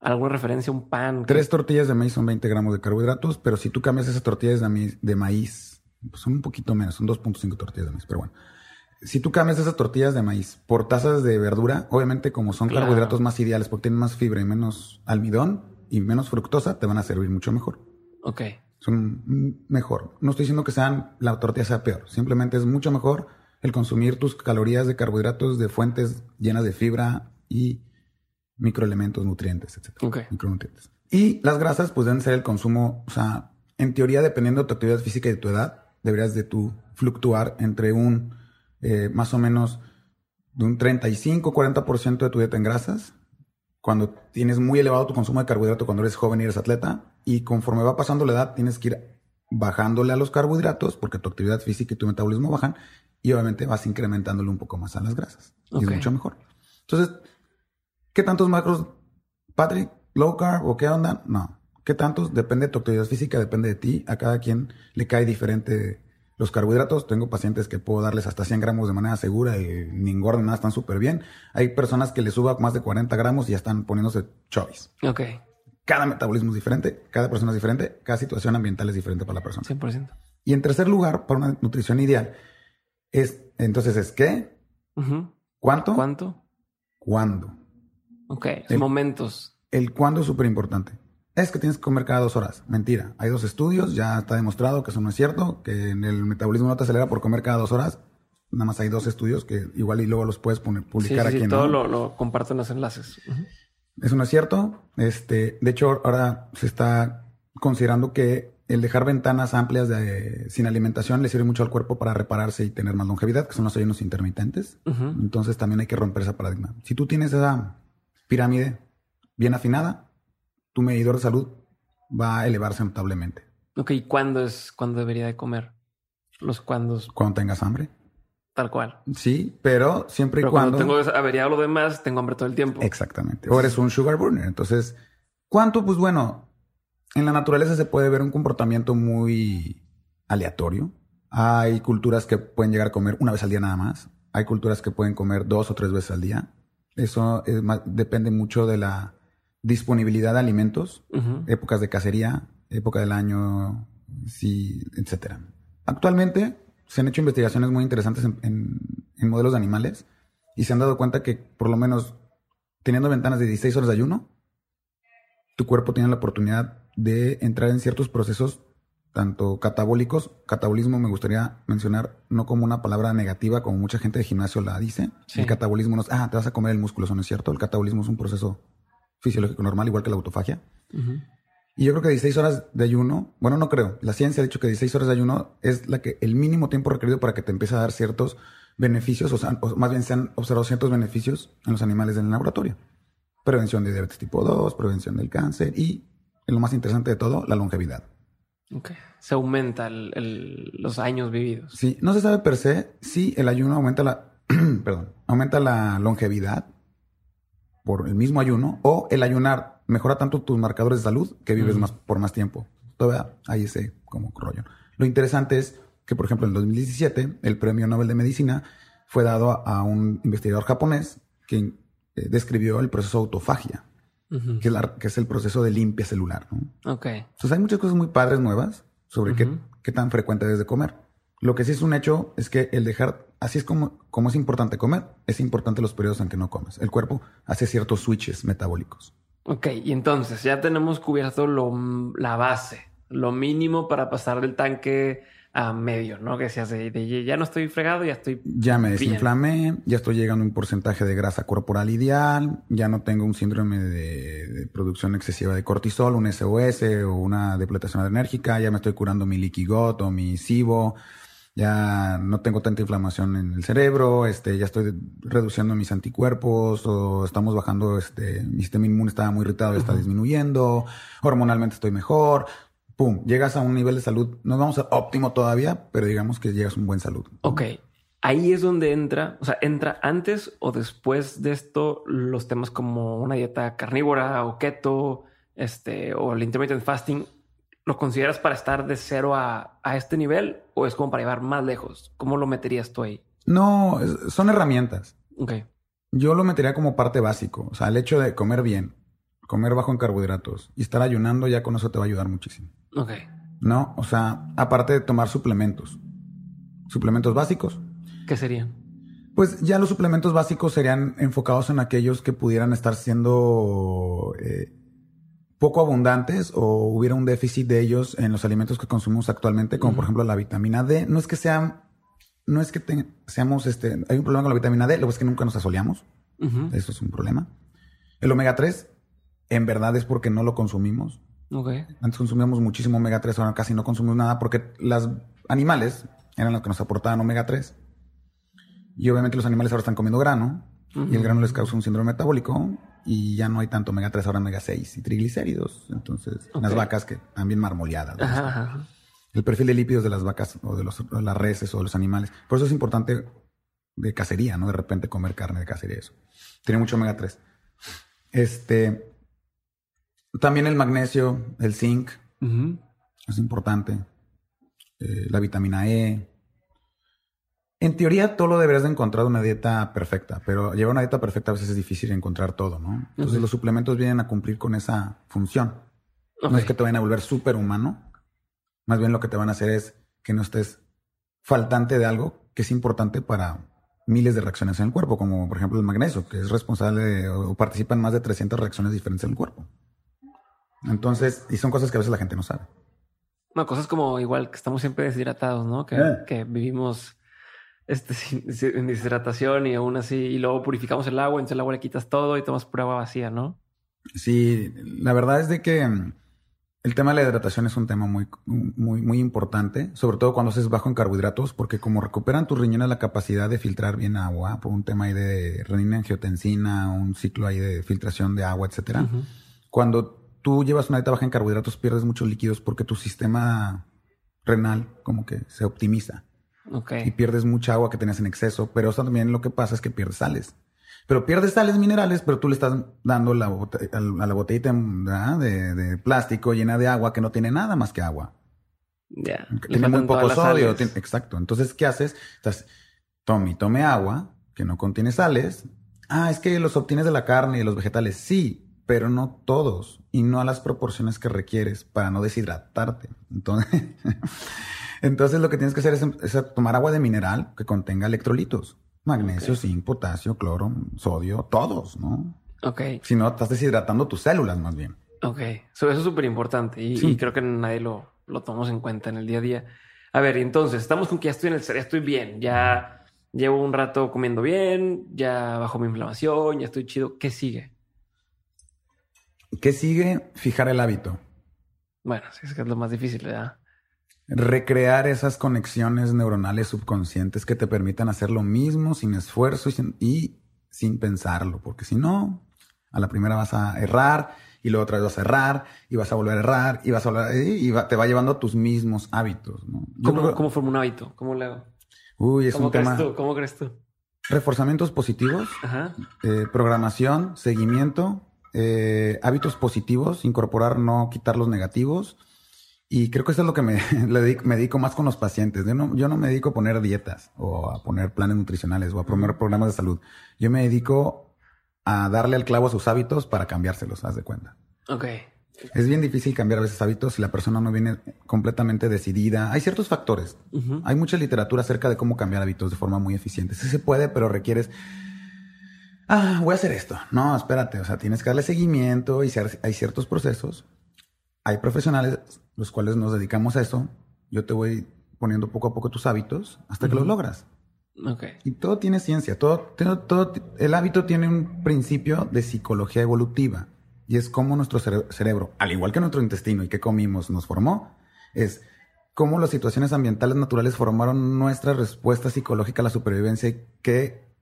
B: alguna referencia, un pan.
A: Tres tortillas de maíz son 20 gramos de carbohidratos, pero si tú cambias esas tortillas de maíz, de maíz pues son un poquito menos, son 2.5 tortillas de maíz, pero bueno. Si tú cambias esas tortillas de maíz por tazas de verdura, obviamente como son
B: Claro.
A: carbohidratos más ideales porque tienen más fibra y menos almidón y menos fructosa, te van a servir mucho mejor.
B: Ok.
A: Son mejor. No estoy diciendo que sean la tortilla sea peor, simplemente es mucho mejor el consumir tus calorías de carbohidratos de fuentes llenas de fibra y microelementos, nutrientes, etc.
B: Ok.
A: Micronutrientes. Y las grasas, pues deben ser el consumo, o sea, en teoría, dependiendo de tu actividad física y de tu edad, deberías de tú fluctuar entre un eh, más o menos de un 35-40% de tu dieta en grasas, cuando tienes muy elevado tu consumo de carbohidrato cuando eres joven y eres atleta, y conforme va pasando la edad, tienes que ir bajándole a los carbohidratos porque tu actividad física y tu metabolismo bajan, y obviamente vas incrementándole un poco más a las grasas. Y es mucho mejor. Entonces, ¿qué tantos macros, Patrick? ¿Low carb o qué onda? No. ¿Qué tantos? Depende de tu actividad física, depende de ti. A cada quien le cae diferente los carbohidratos. Tengo pacientes que puedo darles hasta 100 gramos de manera segura y ni engordan nada, están súper bien. Hay personas que les suba más de 40 gramos y ya están poniéndose chovis.
B: Ok,
A: Cada metabolismo es diferente, cada persona es diferente, cada situación ambiental es diferente para la persona.
B: 100%.
A: Y en tercer lugar, para una nutrición ideal, es entonces es qué, cuánto,
B: ¿Cuánto?
A: cuándo.
B: Ok,
A: El-
B: momentos.
A: El cuándo es súper importante. Es que tienes que comer cada dos horas. Mentira. Hay dos estudios, ya está demostrado que eso no es cierto, que en el metabolismo no te acelera por comer cada dos horas. Nada más hay dos estudios que igual y luego los puedes poner,
B: Sí,
A: publicar
B: sí, sí,
A: aquí en
B: todo lo, lo comparto en los enlaces.
A: Eso no es cierto. Este, de hecho, ahora se está considerando que el dejar ventanas amplias de, sin alimentación le sirve mucho al cuerpo para repararse y tener más longevidad, que son los ayunos intermitentes. Entonces también hay que romper ese paradigma. Si tú tienes esa pirámide bien afinada, tu medidor de salud va a elevarse notablemente.
B: Ok, ¿y cuándo es cuándo debería de comer? Los cuándos,
A: Cuando tengas hambre.
B: Tal cual.
A: Sí, pero siempre
B: Pero
A: y cuando...
B: cuando tengo averiado lo demás, tengo hambre todo el tiempo.
A: Exactamente. O eres un sugar burner. Entonces, ¿cuánto? Pues bueno, en la naturaleza se puede ver un comportamiento muy aleatorio. Hay culturas que pueden llegar a comer una vez al día nada más. Hay culturas que pueden comer dos o tres veces al día. Eso es más- depende mucho de la disponibilidad de alimentos, épocas de cacería, época del año, sí, etcétera. Actualmente se han hecho investigaciones muy interesantes en, en- en modelos de animales y se han dado cuenta que por lo menos teniendo ventanas de 16 horas de ayuno, tu cuerpo tiene la oportunidad de entrar en ciertos procesos tanto catabólicos, catabolismo me gustaría mencionar no como una palabra negativa como mucha gente de gimnasio la dice.
B: Sí.
A: El catabolismo no es, ah, te vas a comer el músculo, eso no es cierto. El catabolismo es un proceso fisiológico normal, igual que la autofagia. Y yo creo que 16 horas de ayuno, bueno, no creo. La ciencia ha dicho que 16 horas de ayuno es la que el mínimo tiempo requerido para que te empiece a dar ciertos beneficios, o, sea, o más bien se han observado ciertos beneficios en los animales en el laboratorio. Prevención de diabetes tipo 2, prevención del cáncer y, lo más interesante de todo, la longevidad.
B: Ok. Se aumenta el- el- los años vividos.
A: Sí, no se sabe per se si el ayuno aumenta la, [clears throat] perdón, aumenta la longevidad por el mismo ayuno o el ayunar mejora tanto tus marcadores de salud que vives más por más tiempo. Todavía hay ese como rollo. Lo interesante es que, por ejemplo, en el 2017 el premio Nobel de Medicina fue dado a, a un investigador japonés que eh, describió el proceso de autofagia, que es, la- que es el proceso de limpia celular. ¿no?
B: Ok.
A: Entonces hay muchas cosas muy padres nuevas sobre qué, qué tan frecuente debes de comer. Lo que sí es un hecho es que el dejar, así es como, como es importante comer, es importante los periodos en que no comes. El cuerpo hace ciertos switches metabólicos.
B: Ok, y entonces ya tenemos cubierto lo, la base, lo mínimo para pasar del tanque a medio, ¿no? Que seas de, de ya no estoy fregado, ya estoy.
A: Ya me
B: Bien.
A: desinflamé, ya estoy llegando a un porcentaje de grasa corporal ideal, ya no tengo un síndrome de, de producción excesiva de cortisol, un SOS o una depletación adrenérgica, ya me estoy curando mi gut o mi SIBO, ya no tengo tanta inflamación en el cerebro, este, ya estoy reduciendo mis anticuerpos o estamos bajando, este, mi sistema inmune estaba muy irritado, está disminuyendo, hormonalmente estoy mejor. Pum, llegas a un nivel de salud, no vamos a óptimo todavía, pero digamos que llegas a un buen salud.
B: Ok, ahí es donde entra, o sea, entra antes o después de esto los temas como una dieta carnívora o keto, este, o el intermittent fasting. ¿Lo consideras para estar de cero a, a este nivel o es como para llevar más lejos? ¿Cómo lo meterías tú ahí?
A: No, son herramientas.
B: Ok,
A: Yo lo metería como parte básico. O sea, el hecho de comer bien, comer bajo en carbohidratos y estar ayunando, ya con eso te va a ayudar muchísimo.
B: ok.
A: ¿No? O sea, aparte de tomar suplementos. Suplementos básicos.
B: ¿Qué serían?
A: Pues ya los suplementos básicos serían enfocados en aquellos que pudieran estar siendo eh, poco abundantes o hubiera un déficit de ellos en los alimentos que consumimos actualmente, como por ejemplo la vitamina D. No es que sean, no es que te- seamos, este, hay un problema con la vitamina D, lo que es que nunca nos asoleamos. Eso es un problema. El omega 3, en verdad es porque no lo consumimos. Antes consumíamos muchísimo omega 3, ahora casi no consumimos nada porque los animales eran los que nos aportaban omega 3. Y obviamente los animales ahora están comiendo grano y el grano les causa un síndrome metabólico y ya no hay tanto omega 3, ahora omega 6 y triglicéridos. Entonces, las vacas que también marmoleadas. ¿no?
B: Ajá, ajá.
A: El perfil de lípidos de las vacas o de, los, de las reses o de los animales. Por eso es importante de cacería, ¿no? De repente comer carne de cacería, eso. Tiene mucho omega 3. Este. También el magnesio, el zinc, es importante. Eh, la vitamina E. En teoría, todo lo deberías de encontrar una dieta perfecta, pero llevar una dieta perfecta a veces es difícil encontrar todo, ¿no? Entonces, los suplementos vienen a cumplir con esa función. No es que te vayan a volver superhumano. Más bien lo que te van a hacer es que no estés faltante de algo que es importante para miles de reacciones en el cuerpo, como por ejemplo el magnesio, que es responsable de- o participa en más de 300 reacciones diferentes en el cuerpo. Entonces, y son cosas que a veces la gente no sabe.
B: No, cosas como igual que estamos siempre deshidratados, ¿no? Que,
A: Eh.
B: que vivimos este, [laughs] sin- sin- deshidratación y aún así, y luego purificamos el agua, entonces el agua le quitas todo y tomas pura agua vacía, ¿no?
A: Sí, la verdad es de que mm, el tema de la hidratación es un tema muy, muy, muy importante, sobre todo cuando haces bajo en carbohidratos, porque como recuperan tus riñones la capacidad de filtrar bien agua, por un tema ahí de renina angiotensina, un ciclo ahí de filtración de agua, etcétera. Cuando tú llevas una dieta baja en carbohidratos, pierdes muchos líquidos porque tu sistema renal como que se optimiza Y pierdes mucha agua que tenías en exceso, pero eso también lo que pasa es que pierdes sales. Pero pierdes sales minerales, pero tú le estás dando la a la botellita de, de plástico llena de agua que no tiene nada más que agua.
B: Ya.
A: Tiene muy poco sodio. tiene- exacto. Entonces, ¿qué haces? Estás, tome, tome agua que no contiene sales. Ah, es que los obtienes de la carne y de los vegetales. Sí, pero no todos y no a las proporciones que requieres para no deshidratarte. Entonces, [laughs] entonces lo que tienes que hacer es, es tomar agua de mineral que contenga electrolitos. Magnesio,
B: Ok.
A: zinc, potasio, cloro, sodio, todos, ¿no?
B: Ok,
A: Si no, estás deshidratando tus células más bien.
B: ok. So, eso es súper importante y,
A: Sí.
B: y creo que nadie lo, lo tomamos en cuenta en el día a día. A ver, entonces, estamos con que ya estoy en el ya estoy bien, ya llevo un rato comiendo bien, ya bajo mi inflamación, ya estoy chido. ¿Qué sigue?
A: ¿Qué sigue? Fijar el hábito.
B: Bueno, sí, es que es lo más difícil, ¿verdad?
A: Recrear esas conexiones neuronales subconscientes que te permitan hacer lo mismo sin esfuerzo y sin, y sin pensarlo, porque si no, a la primera vas a errar y luego otra vez vas a errar y vas a volver a errar y vas a volver y va- te va llevando a tus mismos hábitos.
B: ¿Cómo,
A: creo-
B: cómo formo un hábito? ¿Cómo le hago?
A: Uy, es
B: ¿Cómo
A: un
B: crees
A: tema.
B: tú? ¿Cómo crees tú?
A: Reforzamientos positivos,
B: Ajá.
A: eh, programación, seguimiento, eh, hábitos positivos, incorporar, no quitar los negativos. Y creo que eso es lo que me, [laughs] le dedico, me dedico más con los pacientes. Yo no, yo no me dedico a poner dietas o a poner planes nutricionales o a poner programas de salud. Yo me dedico a darle al clavo a sus hábitos para cambiárselos, haz de cuenta.
B: Ok.
A: Es bien difícil cambiar a veces hábitos si la persona no viene completamente decidida. Hay ciertos factores. Hay mucha literatura acerca de cómo cambiar hábitos de forma muy eficiente. Sí se puede, pero requieres. Ah, voy a hacer esto. No, espérate. O sea, tienes que darle seguimiento y hay ciertos procesos. Hay profesionales los cuales nos dedicamos a eso. Yo te voy poniendo poco a poco tus hábitos hasta que los logras.
B: Ok.
A: Y todo tiene ciencia. Todo, todo, todo- el hábito tiene un principio de psicología evolutiva. Y es cómo nuestro cere- cerebro, al igual que nuestro intestino y que comimos, nos formó. Es cómo las situaciones ambientales naturales formaron nuestra respuesta psicológica a la supervivencia y qué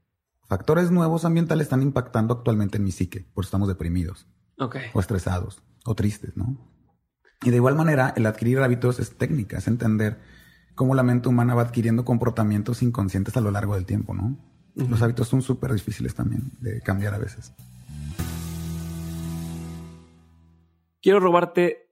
A: factores nuevos ambientales están impactando actualmente en mi psique. Por eso estamos deprimidos
B: Ok.
A: o estresados o tristes, ¿no? Y de igual manera, el adquirir hábitos es técnica, es entender cómo la mente humana va adquiriendo comportamientos inconscientes a lo largo del tiempo, ¿no? Los hábitos son súper difíciles también de cambiar a veces.
B: Quiero robarte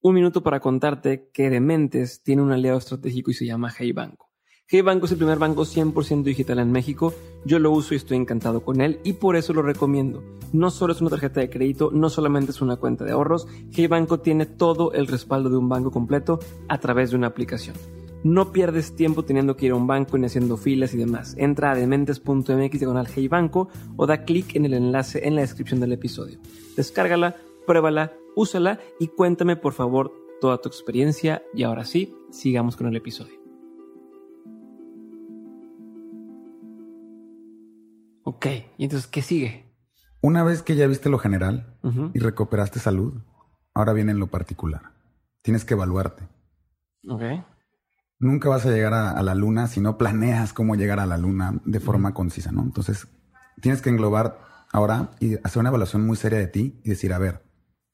B: un minuto para contarte que Dementes tiene un aliado estratégico y se llama Hey Banco. Hey Banco es el primer banco 100% digital en México. Yo lo uso y estoy encantado con él y por eso lo recomiendo. No solo es una tarjeta de crédito, no solamente es una cuenta de ahorros, Hey Banco tiene todo el respaldo de un banco completo a través de una aplicación. No pierdes tiempo teniendo que ir a un banco ni haciendo filas y demás. Entra a dementes.mx diagonal Hey o da clic en el enlace en la descripción del episodio. Descárgala, pruébala, úsala y cuéntame por favor toda tu experiencia. Y ahora sí, sigamos con el episodio. Ok, y entonces, ¿qué sigue?
A: Una vez que ya viste lo general y recuperaste salud, ahora viene en lo particular. Tienes que evaluarte.
B: Ok.
A: Nunca vas a llegar a, la luna si no planeas cómo llegar a la luna de forma concisa, ¿no? Entonces, tienes que englobar ahora y hacer una evaluación muy seria de ti y decir, a ver,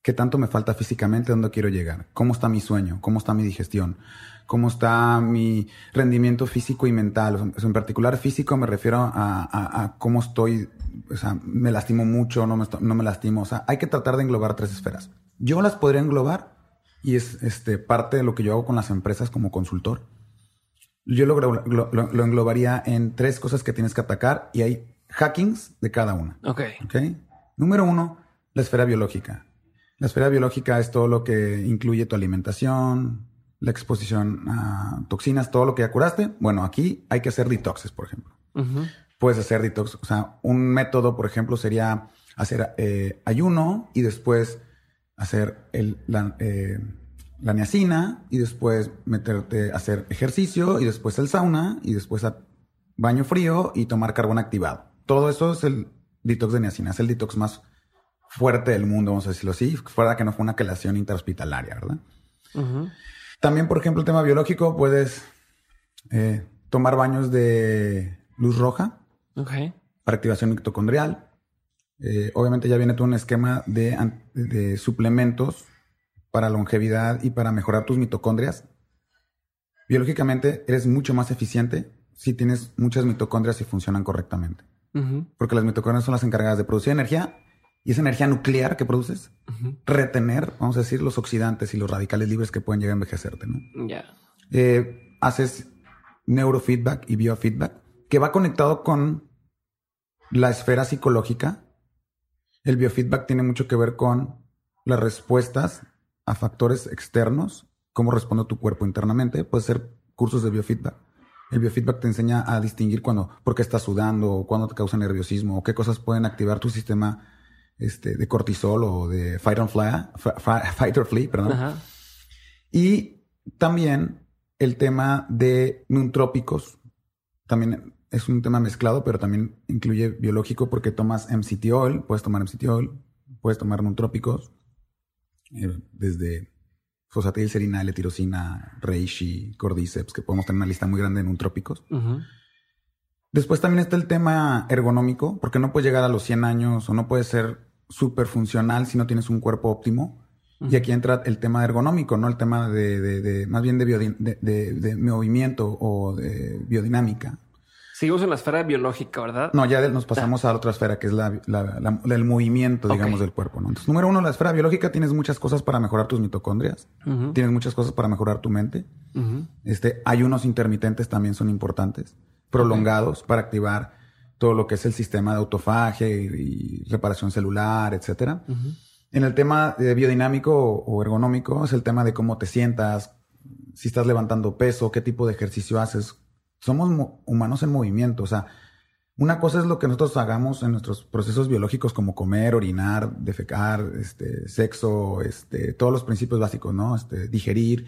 A: ¿qué tanto me falta físicamente? ¿Dónde quiero llegar? ¿Cómo está mi sueño? ¿Cómo está mi digestión? ¿Cómo está mi rendimiento físico y mental? en particular físico me refiero a, cómo estoy, o sea, me lastimo mucho, no me, no me lastimo. O sea, hay que tratar de englobar tres esferas. Yo las podría englobar y es este, parte de lo que yo hago con las empresas como consultor yo lo, lo, englobaría en tres cosas que tienes que atacar y hay hackings de cada una.
B: Ok.
A: Ok. Número uno, la esfera biológica. La esfera biológica es todo lo que incluye tu alimentación, la exposición a toxinas, todo lo que ya curaste. Bueno, aquí hay que hacer detoxes, por ejemplo. Puedes hacer detox. O sea, un método, por ejemplo, sería hacer eh, ayuno y después hacer el, la, eh, la niacina y después meterte a hacer ejercicio y después el sauna y después a baño frío y tomar carbón activado. Todo eso es el detox de niacina, es el detox más fuerte del mundo, vamos a decirlo así, fuera que no fue una quelación interhospitalaria, ¿verdad? También, por ejemplo, el tema biológico, puedes eh, tomar baños de luz roja para activación mitocondrial. Eh, obviamente ya viene todo un esquema de, de suplementos para longevidad y para mejorar tus mitocondrias, biológicamente eres mucho más eficiente si tienes muchas mitocondrias y funcionan correctamente. Porque las mitocondrias son las encargadas de producir energía y esa energía nuclear que produces, retener, vamos a decir, los oxidantes y los radicales libres que pueden llegar a envejecerte. ¿no?
B: Ya.
A: Eh, haces neurofeedback y biofeedback que va conectado con la esfera psicológica. El biofeedback tiene mucho que ver con las respuestas a factores externos, cómo responde tu cuerpo internamente. Puede ser cursos de biofeedback. El biofeedback te enseña a distinguir cuando, por qué estás sudando, o cuándo te causa nerviosismo, o qué cosas pueden activar tu sistema este, de cortisol o de fight, or fly, [laughs] fight or flee, perdón. Y también el tema de neutrópicos. También es un tema mezclado, pero también incluye biológico porque tomas MCT oil, puedes tomar MCT oil, puedes tomar neutrópicos, eh, desde fosfatilcerina, L-tirosina, reishi, cordyceps, que podemos tener una lista muy grande de neutrópicos. Después también está el tema ergonómico, porque no puedes llegar a los 100 años o no puedes ser súper funcional si no tienes un cuerpo óptimo. Y aquí entra el tema ergonómico, ¿no? El tema de, más bien de, de, movimiento o de biodinámica.
B: Seguimos en la esfera biológica, ¿verdad?
A: No, ya nos pasamos a otra esfera que es la, del movimiento, digamos, del cuerpo. ¿no? Entonces, número uno, la esfera biológica tienes muchas cosas para mejorar tus mitocondrias, tienes muchas cosas para mejorar tu mente. Este, ayunos intermitentes también son importantes, prolongados para activar todo lo que es el sistema de autofagia y, reparación celular, etcétera. En el tema de biodinámico o ergonómico es el tema de cómo te sientas, si estás levantando peso, qué tipo de ejercicio haces, somos humanos en movimiento. O sea, una cosa es lo que nosotros hagamos en nuestros procesos biológicos como comer, orinar, defecar, este, sexo, este, todos los principios básicos, ¿no? Este, digerir.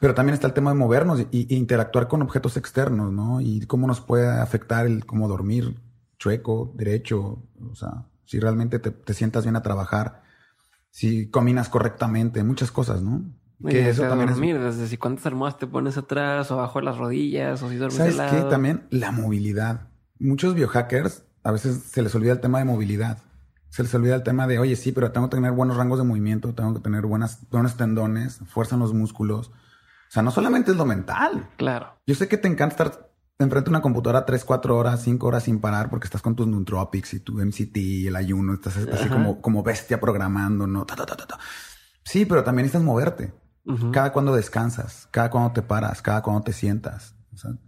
A: Pero también está el tema de movernos e interactuar con objetos externos, ¿no? Y cómo nos puede afectar el cómo dormir chueco, derecho, o sea, si realmente te, te sientas bien a trabajar, si cominas correctamente, muchas cosas, ¿no?
B: Que eso también dormir, desde si cuántas almohadas te pones atrás o abajo de las rodillas o si duermes
A: ¿Sabes qué? También la movilidad. Muchos biohackers a veces se les olvida el tema de movilidad. Se les olvida el tema de, oye, sí, pero tengo que tener buenos rangos de movimiento, tengo que tener buenas, buenos tendones, fuerza en los músculos. O sea, no solamente es lo mental.
B: Claro.
A: Yo sé que te encanta estar enfrente de una computadora 3, 4 horas, 5 horas sin parar porque estás con tus nootropics y tu MCT y el ayuno, estás así como, como bestia programando, ¿no? sí, pero también necesitas moverte. Cada cuando descansas, cada cuando te paras, cada cuando te sientas.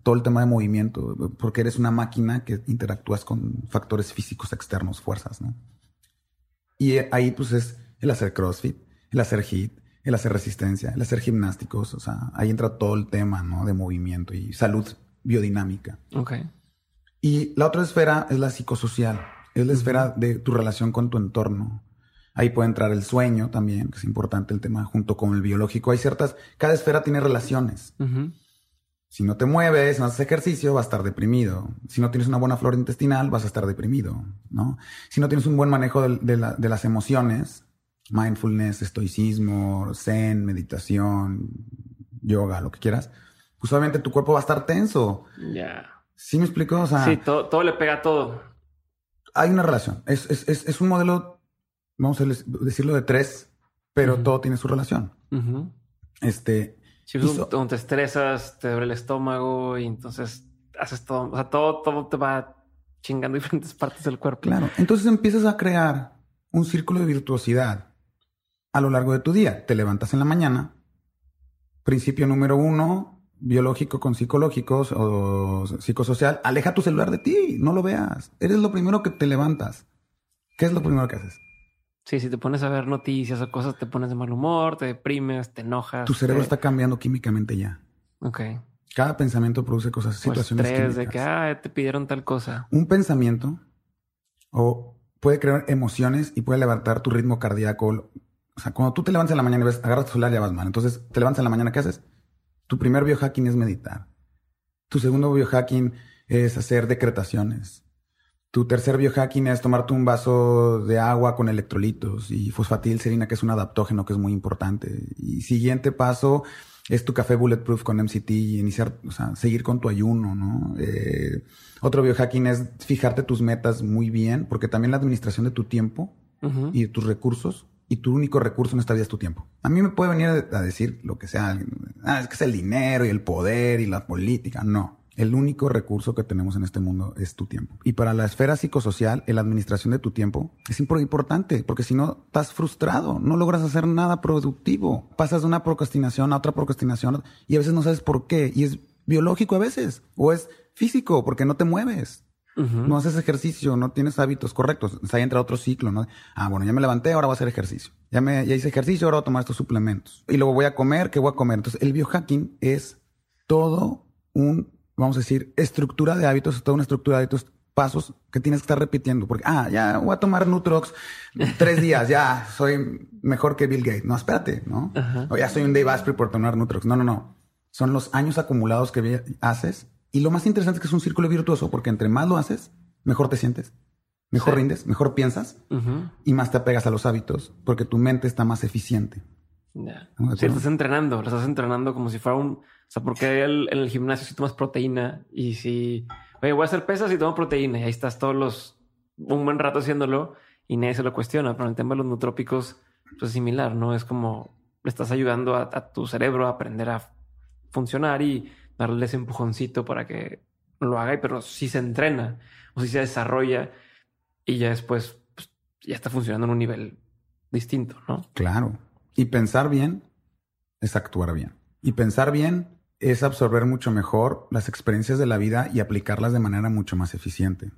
A: todo el tema de movimiento, porque eres una máquina que interactúas con factores físicos externos, fuerzas, ¿no? Y ahí pues es el hacer CrossFit, el hacer HIIT, el hacer resistencia, el hacer gimnásticos, o sea, ahí entra todo el tema, ¿no? De movimiento y salud biodinámica.
B: Ok.
A: Y la otra esfera es la psicosocial, es la esfera de tu relación con tu entorno, Ahí puede entrar el sueño también, que es importante el tema junto con el biológico. Hay ciertas, cada esfera tiene relaciones. Si no te mueves, no haces ejercicio, vas a estar deprimido. Si no tienes una buena flora intestinal, vas a estar deprimido, ¿no? Si no tienes un buen manejo de, las emociones, mindfulness, estoicismo, zen, meditación, yoga, lo que quieras, pues obviamente tu cuerpo va a estar tenso.
B: Ya.
A: ¿Sí me explico? O sea,
B: sí, todo, le pega a todo.
A: Hay una relación. Es, es, es, un modelo, vamos a decirlo de tres, pero todo tiene su relación. Este,
B: si te estresas, te duele el estómago y entonces haces todo, o sea, todo, todo te va chingando [laughs] diferentes partes del cuerpo.
A: Claro. Entonces empiezas a crear un círculo de virtuosidad a lo largo de tu día. Te levantas en la mañana. Principio número uno, biológico con psicológicos o psicosocial. Aleja tu celular de ti, no lo veas. Eres lo primero que te levantas. ¿Qué es lo primero que haces?
B: Sí, si te pones a ver noticias o cosas, te pones de mal humor, te deprimes, te enojas.
A: Tu cerebro está cambiando químicamente ya.
B: Ok.
A: Cada pensamiento produce cosas, situaciones
B: estrés de que ah, te pidieron tal cosa.
A: Un pensamiento o puede crear emociones y puede levantar tu ritmo cardíaco. O sea, cuando tú te levantas en la mañana y ves, agarras tu celular, ya vas mal. Entonces, te levantas en la mañana, ¿qué haces? Tu primer biohacking es meditar. Tu segundo biohacking es hacer decretaciones. Tu tercer biohacking es tomarte un vaso de agua con electrolitos y fosfatilcerina, que es un adaptógeno que es muy importante. Y siguiente paso es tu café bulletproof con MCT y iniciar, o sea, seguir con tu ayuno, ¿no? Eh, otro biohacking es fijarte tus metas muy bien, porque también la administración de tu tiempo y de tus recursos y tu único recurso en esta vida es tu tiempo. A mí me puede venir a decir lo que sea, ah, es que es el dinero y el poder y la política. No. El único recurso que tenemos en este mundo es tu tiempo. Y para la esfera psicosocial, la administración de tu tiempo es importante, porque si no, estás frustrado, no logras hacer nada productivo. Pasas de una procrastinación a otra procrastinación y a veces no sabes por qué. Y es biológico a veces, o es físico, porque no te mueves. No haces ejercicio, no tienes hábitos correctos. Ahí entra otro ciclo, ¿no? Ah, bueno, ya me levanté, ahora voy a hacer ejercicio. Ya me ya hice ejercicio, ahora voy a tomar estos suplementos. Y luego voy a comer, ¿qué voy a comer? Entonces, el biohacking es todo un vamos a decir, estructura de hábitos, toda una estructura de hábitos, pasos que tienes que estar repitiendo. Porque, ah, ya voy a tomar Nutrox tres días, ya soy mejor que Bill Gates. No, espérate, ¿no? O ya soy un Dave Asprey por tomar Nutrox. No, no, no. Son los años acumulados que haces. Y lo más interesante es que es un círculo virtuoso porque entre más lo haces, mejor te sientes. Mejor rindes, mejor piensas y más te apegas a los hábitos porque tu mente está más eficiente.
B: Ya. Si estás entrenando, lo estás entrenando como si fuera un. O sea, porque en el gimnasio si tomas proteína y si. Oye, voy a hacer pesas y tomo proteína y ahí estás todos los. un buen rato haciéndolo y nadie se lo cuestiona. Pero en el tema de los nutrópicos, pues es similar, ¿no? Es como le estás ayudando a, tu cerebro a aprender a funcionar y darle ese empujoncito para que lo haga, pero si se entrena o si se desarrolla y ya después pues, ya está funcionando en un nivel distinto, ¿no?
A: Claro. Y pensar bien es actuar bien. Y pensar bien es absorber mucho mejor las experiencias de la vida y aplicarlas de manera mucho más eficiente.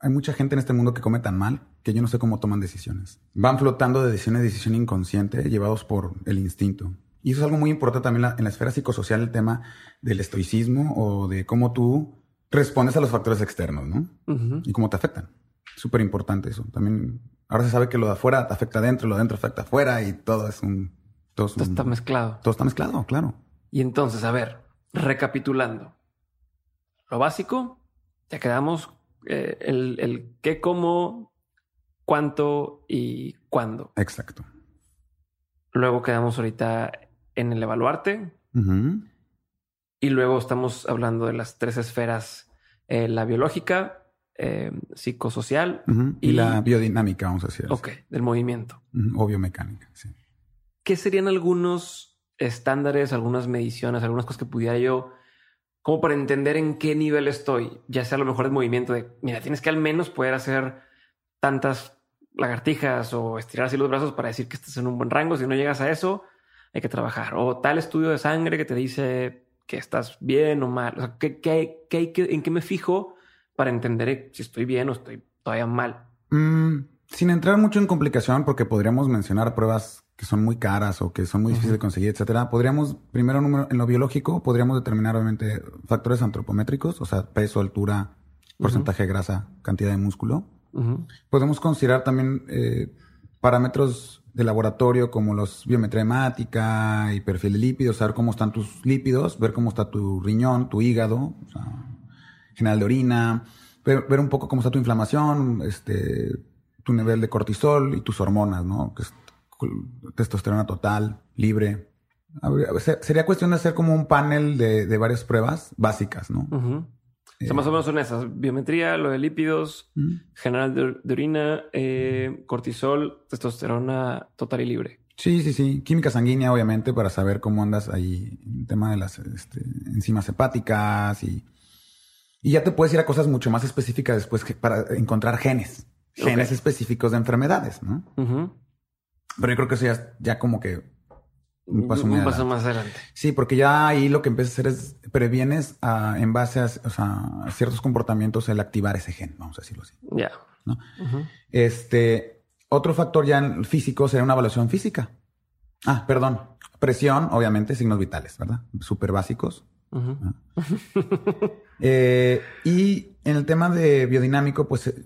A: Hay mucha gente en este mundo que come tan mal que yo no sé cómo toman decisiones. Van flotando de decisión en decisión inconsciente, llevados por el instinto. Y eso es algo muy importante también en la esfera psicosocial, el tema del estoicismo o de cómo tú respondes a los factores externos, ¿no? Y cómo te afectan. Súper importante eso. También Ahora se sabe que lo de afuera afecta adentro, lo de adentro afecta afuera y todo es un...
B: Todo, está mezclado.
A: Todo está mezclado, claro.
B: Y entonces, a ver, recapitulando. Lo básico, ya quedamos eh, el, el qué, cómo, cuánto y cuándo.
A: Exacto.
B: Luego quedamos ahorita en el evaluarte. Y luego estamos hablando de las tres esferas, eh, la biológica, eh, psicosocial
A: y, la biodinámica, vamos a decir.
B: Ok, del movimiento.
A: O biomecánica, sí.
B: ¿Qué serían algunos estándares, algunas mediciones, algunas cosas que pudiera yo, como para entender en qué nivel estoy, ya sea a lo mejor el movimiento de, mira, tienes que al menos poder hacer tantas lagartijas o estirar así los brazos para decir que estás en un buen rango. Si no llegas a eso, hay que trabajar. O tal estudio de sangre que te dice que estás bien o mal. O sea, ¿qué, qué, qué, ¿en qué me fijo para entender si estoy bien o estoy todavía mal.
A: Mm, sin entrar mucho en complicación, porque podríamos mencionar pruebas que son muy caras o que son muy difíciles de conseguir, etcétera. Podríamos, primero en lo biológico, podríamos determinar obviamente factores antropométricos, o sea, peso, altura, porcentaje de grasa, cantidad de músculo. Podemos considerar también eh, parámetros de laboratorio como los biometría hemática y perfil de lípidos, saber cómo están tus lípidos, ver cómo está tu riñón, tu hígado, o sea, general de orina, ver, ver, un poco cómo está tu inflamación, este, tu nivel de cortisol y tus hormonas, ¿no? Que es testosterona total, libre. Sería cuestión de hacer como un panel de, de varias pruebas básicas, ¿no?
B: O sea, más o menos son esas. Biometría, lo de lípidos, general de, orina, eh, cortisol, testosterona total y libre.
A: Sí, sí, sí. Química sanguínea, obviamente, para saber cómo andas ahí el tema de las este, enzimas hepáticas y, y ya te puedes ir a cosas mucho más específicas después para encontrar genes, genes específicos de enfermedades, ¿no? Pero yo creo que eso ya, ya como que
B: un paso, un paso más adelante.
A: Sí, porque ya ahí lo que empiezas a hacer es previenes a, en base a, o sea, ciertos comportamientos el activar ese gen, vamos a decirlo así.
B: Ya.
A: ¿no? Este, otro factor ya físico sería una evaluación física. Ah, perdón. Presión, obviamente, signos vitales, ¿verdad? Súper básicos. eh, y en el tema de biodinámico, pues eh,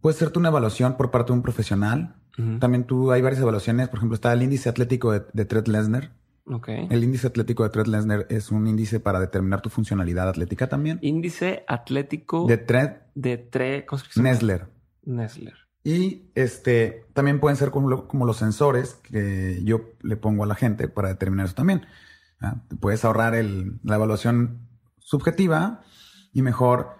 A: puede ser una evaluación por parte de un profesional también tú hay varias evaluaciones. Por ejemplo, está el índice atlético de, de Trent Lesnar.
B: Okay.
A: El índice atlético de Trent Lesnar es un índice para determinar tu funcionalidad atlética también.
B: Índice atlético
A: de Trent
B: de Tre ¿cómo
A: se Nesler.
B: Nesler.
A: Y este también pueden ser como, como, los sensores que yo le pongo a la gente para determinar eso también. Puedes ahorrar el, la evaluación subjetiva y mejor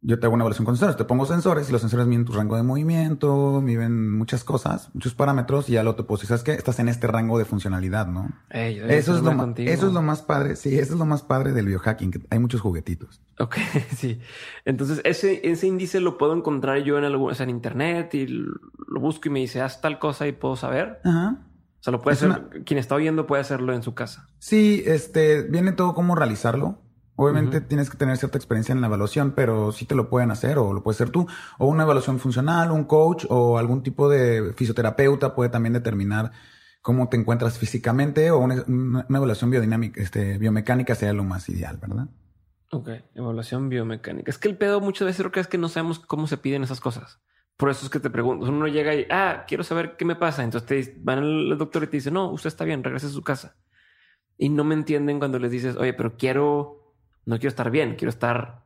A: yo te hago una evaluación con sensores. Te pongo sensores y los sensores miden tu rango de movimiento, miden muchas cosas, muchos parámetros y ya lo te puedo decir, ¿sabes qué? Estás en este rango de funcionalidad, ¿no? eso, es lo eso es lo más padre. Sí, eso es lo más padre del biohacking, que hay muchos juguetitos.
B: Ok, [laughs] sí. Entonces, ese, ese índice lo puedo encontrar yo en algún, o sea, en internet y lo busco y me dice, haz tal cosa y puedo saber.
A: Ajá.
B: O sea, lo puede hacer, quien está oyendo puede hacerlo en su casa.
A: Sí, este, viene todo cómo realizarlo. Obviamente tienes que tener cierta experiencia en la evaluación, pero sí te lo pueden hacer o lo puedes hacer tú. O una evaluación funcional, un coach o algún tipo de fisioterapeuta puede también determinar cómo te encuentras físicamente o una, evaluación biodinámica, este, biomecánica sería lo más ideal, ¿verdad?
B: Ok, evaluación biomecánica. Es que el pedo muchas veces creo que es que no sabemos cómo se piden esas cosas. Por eso es que te pregunto, uno llega y, ah, quiero saber qué me pasa. Entonces te van al doctor y te dice, no, usted está bien, regrese a su casa. Y no me entienden cuando les dices, oye, pero quiero no quiero estar bien, quiero estar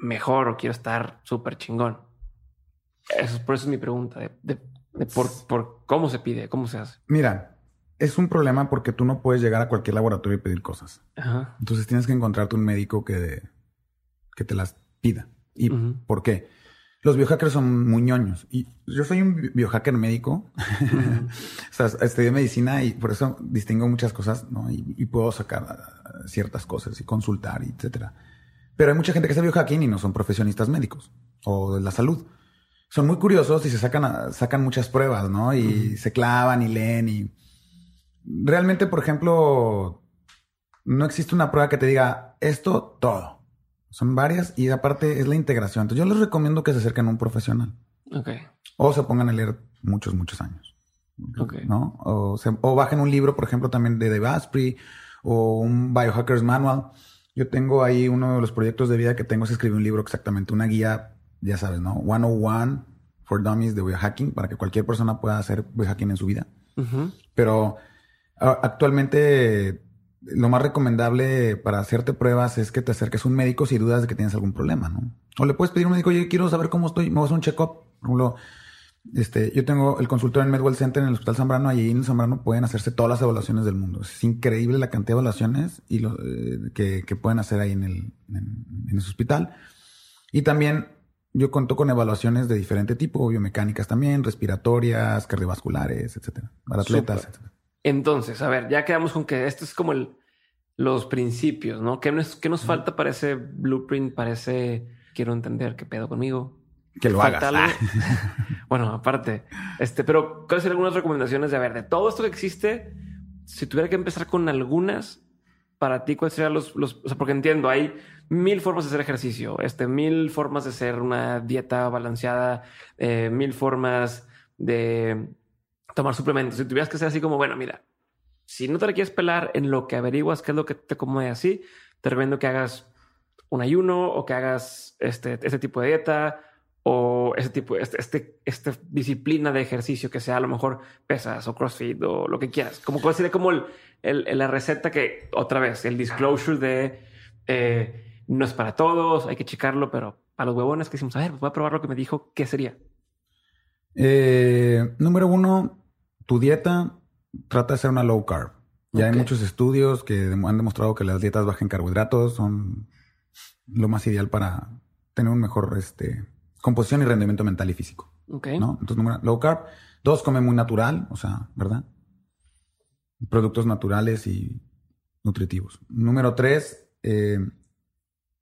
B: mejor o quiero estar súper chingón. Eso, por eso es mi pregunta de, por, cómo se pide, cómo se hace.
A: Mira, es un problema porque tú no puedes llegar a cualquier laboratorio y pedir cosas. Entonces tienes que encontrarte un médico que, que te las pida. ¿Y por qué? Los biohackers son muy ñoños. Y yo soy un biohacker médico. [laughs] o sea, estudié medicina y por eso distingo muchas cosas, ¿no? Y, puedo sacar ciertas cosas y consultar, etcétera. Pero hay mucha gente que hace biohacking y no son profesionistas médicos o de la salud. Son muy curiosos y se sacan, sacan muchas pruebas, ¿no? Y se clavan y leen y... Realmente, por ejemplo, no existe una prueba que te diga esto todo. Son varias y aparte es la integración. Entonces yo les recomiendo que se acerquen a un profesional.
B: Ok.
A: O se pongan a leer muchos, muchos años.
B: Ok.
A: ¿No? O, se, o bajen un libro, por ejemplo, también de Dave Asprey o un Biohackers Manual. Yo tengo ahí uno de los proyectos de vida que tengo es escribir un libro exactamente, una guía, ya sabes, ¿no? 101 for Dummies de biohacking para que cualquier persona pueda hacer biohacking en su vida. Pero actualmente lo más recomendable para hacerte pruebas es que te acerques a un médico si dudas de que tienes algún problema, ¿no? O le puedes pedir a un médico, oye, quiero saber cómo estoy, me vas a un check-up. Por ejemplo, este, yo tengo el consultorio en Medwell Center en el Hospital Zambrano, allí en Zambrano pueden hacerse todas las evaluaciones del mundo. Es increíble la cantidad de evaluaciones y lo, eh, que, pueden hacer ahí en el, en, ese hospital. Y también yo cuento con evaluaciones de diferente tipo, biomecánicas también, respiratorias, cardiovasculares, etcétera, para atletas, etcétera.
B: Entonces, a ver, ya quedamos con que esto es como el, los principios, ¿no? ¿Qué nos, qué nos falta para ese blueprint, para ese quiero entender qué pedo conmigo?
A: Que lo hagas. Ah. [laughs]
B: bueno, aparte, este, pero ¿cuáles serían algunas recomendaciones de, a ver, de todo esto que existe? Si tuviera que empezar con algunas, para ti, ¿cuáles serían los, los, o sea, porque entiendo, hay mil formas de hacer ejercicio, este, mil formas de hacer una dieta balanceada, eh, mil formas de tomar suplementos. Si tuvieras que ser así como, bueno, mira, si no te quieres pelar en lo que averiguas qué es lo que te come así, te recomiendo que hagas un ayuno o que hagas este, este tipo de dieta o ese tipo, este, este, esta disciplina de ejercicio que sea a lo mejor pesas o crossfit o lo que quieras. Como cuál sería como el, el, la receta que otra vez el disclosure de eh, no es para todos, hay que checarlo, pero a los huevones que decimos, a ver, pues voy a probar lo que me dijo, ¿qué sería?
A: Eh, número uno, tu dieta trata de ser una low carb. Ya hay muchos estudios que han demostrado que las dietas bajas en carbohidratos son lo más ideal para tener un mejor este, composición y rendimiento mental y físico.
B: Okay.
A: ¿no? Entonces, número, low carb. Dos, come muy natural, o sea, ¿verdad? Productos naturales y nutritivos. Número tres, eh,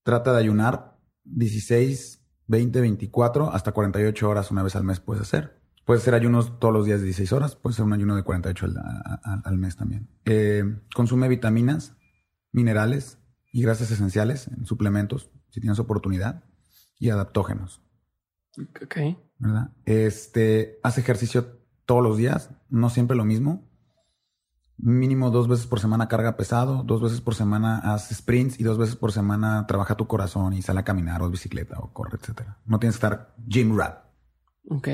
A: trata de ayunar 16, 20, 24, hasta 48 horas una vez al mes puedes hacer. Puede ser ayunos todos los días de 16 horas, puede ser un ayuno de 48 al, al, mes también. Eh, consume vitaminas, minerales y grasas esenciales en suplementos, si tienes oportunidad, y adaptógenos.
B: Ok.
A: ¿Verdad? Este, hace ejercicio todos los días, no siempre lo mismo. Mínimo dos veces por semana carga pesado, dos veces por semana haz sprints y dos veces por semana trabaja tu corazón y sale a caminar o bicicleta o corre, etcétera. No tienes que estar gym rat.
B: Ok.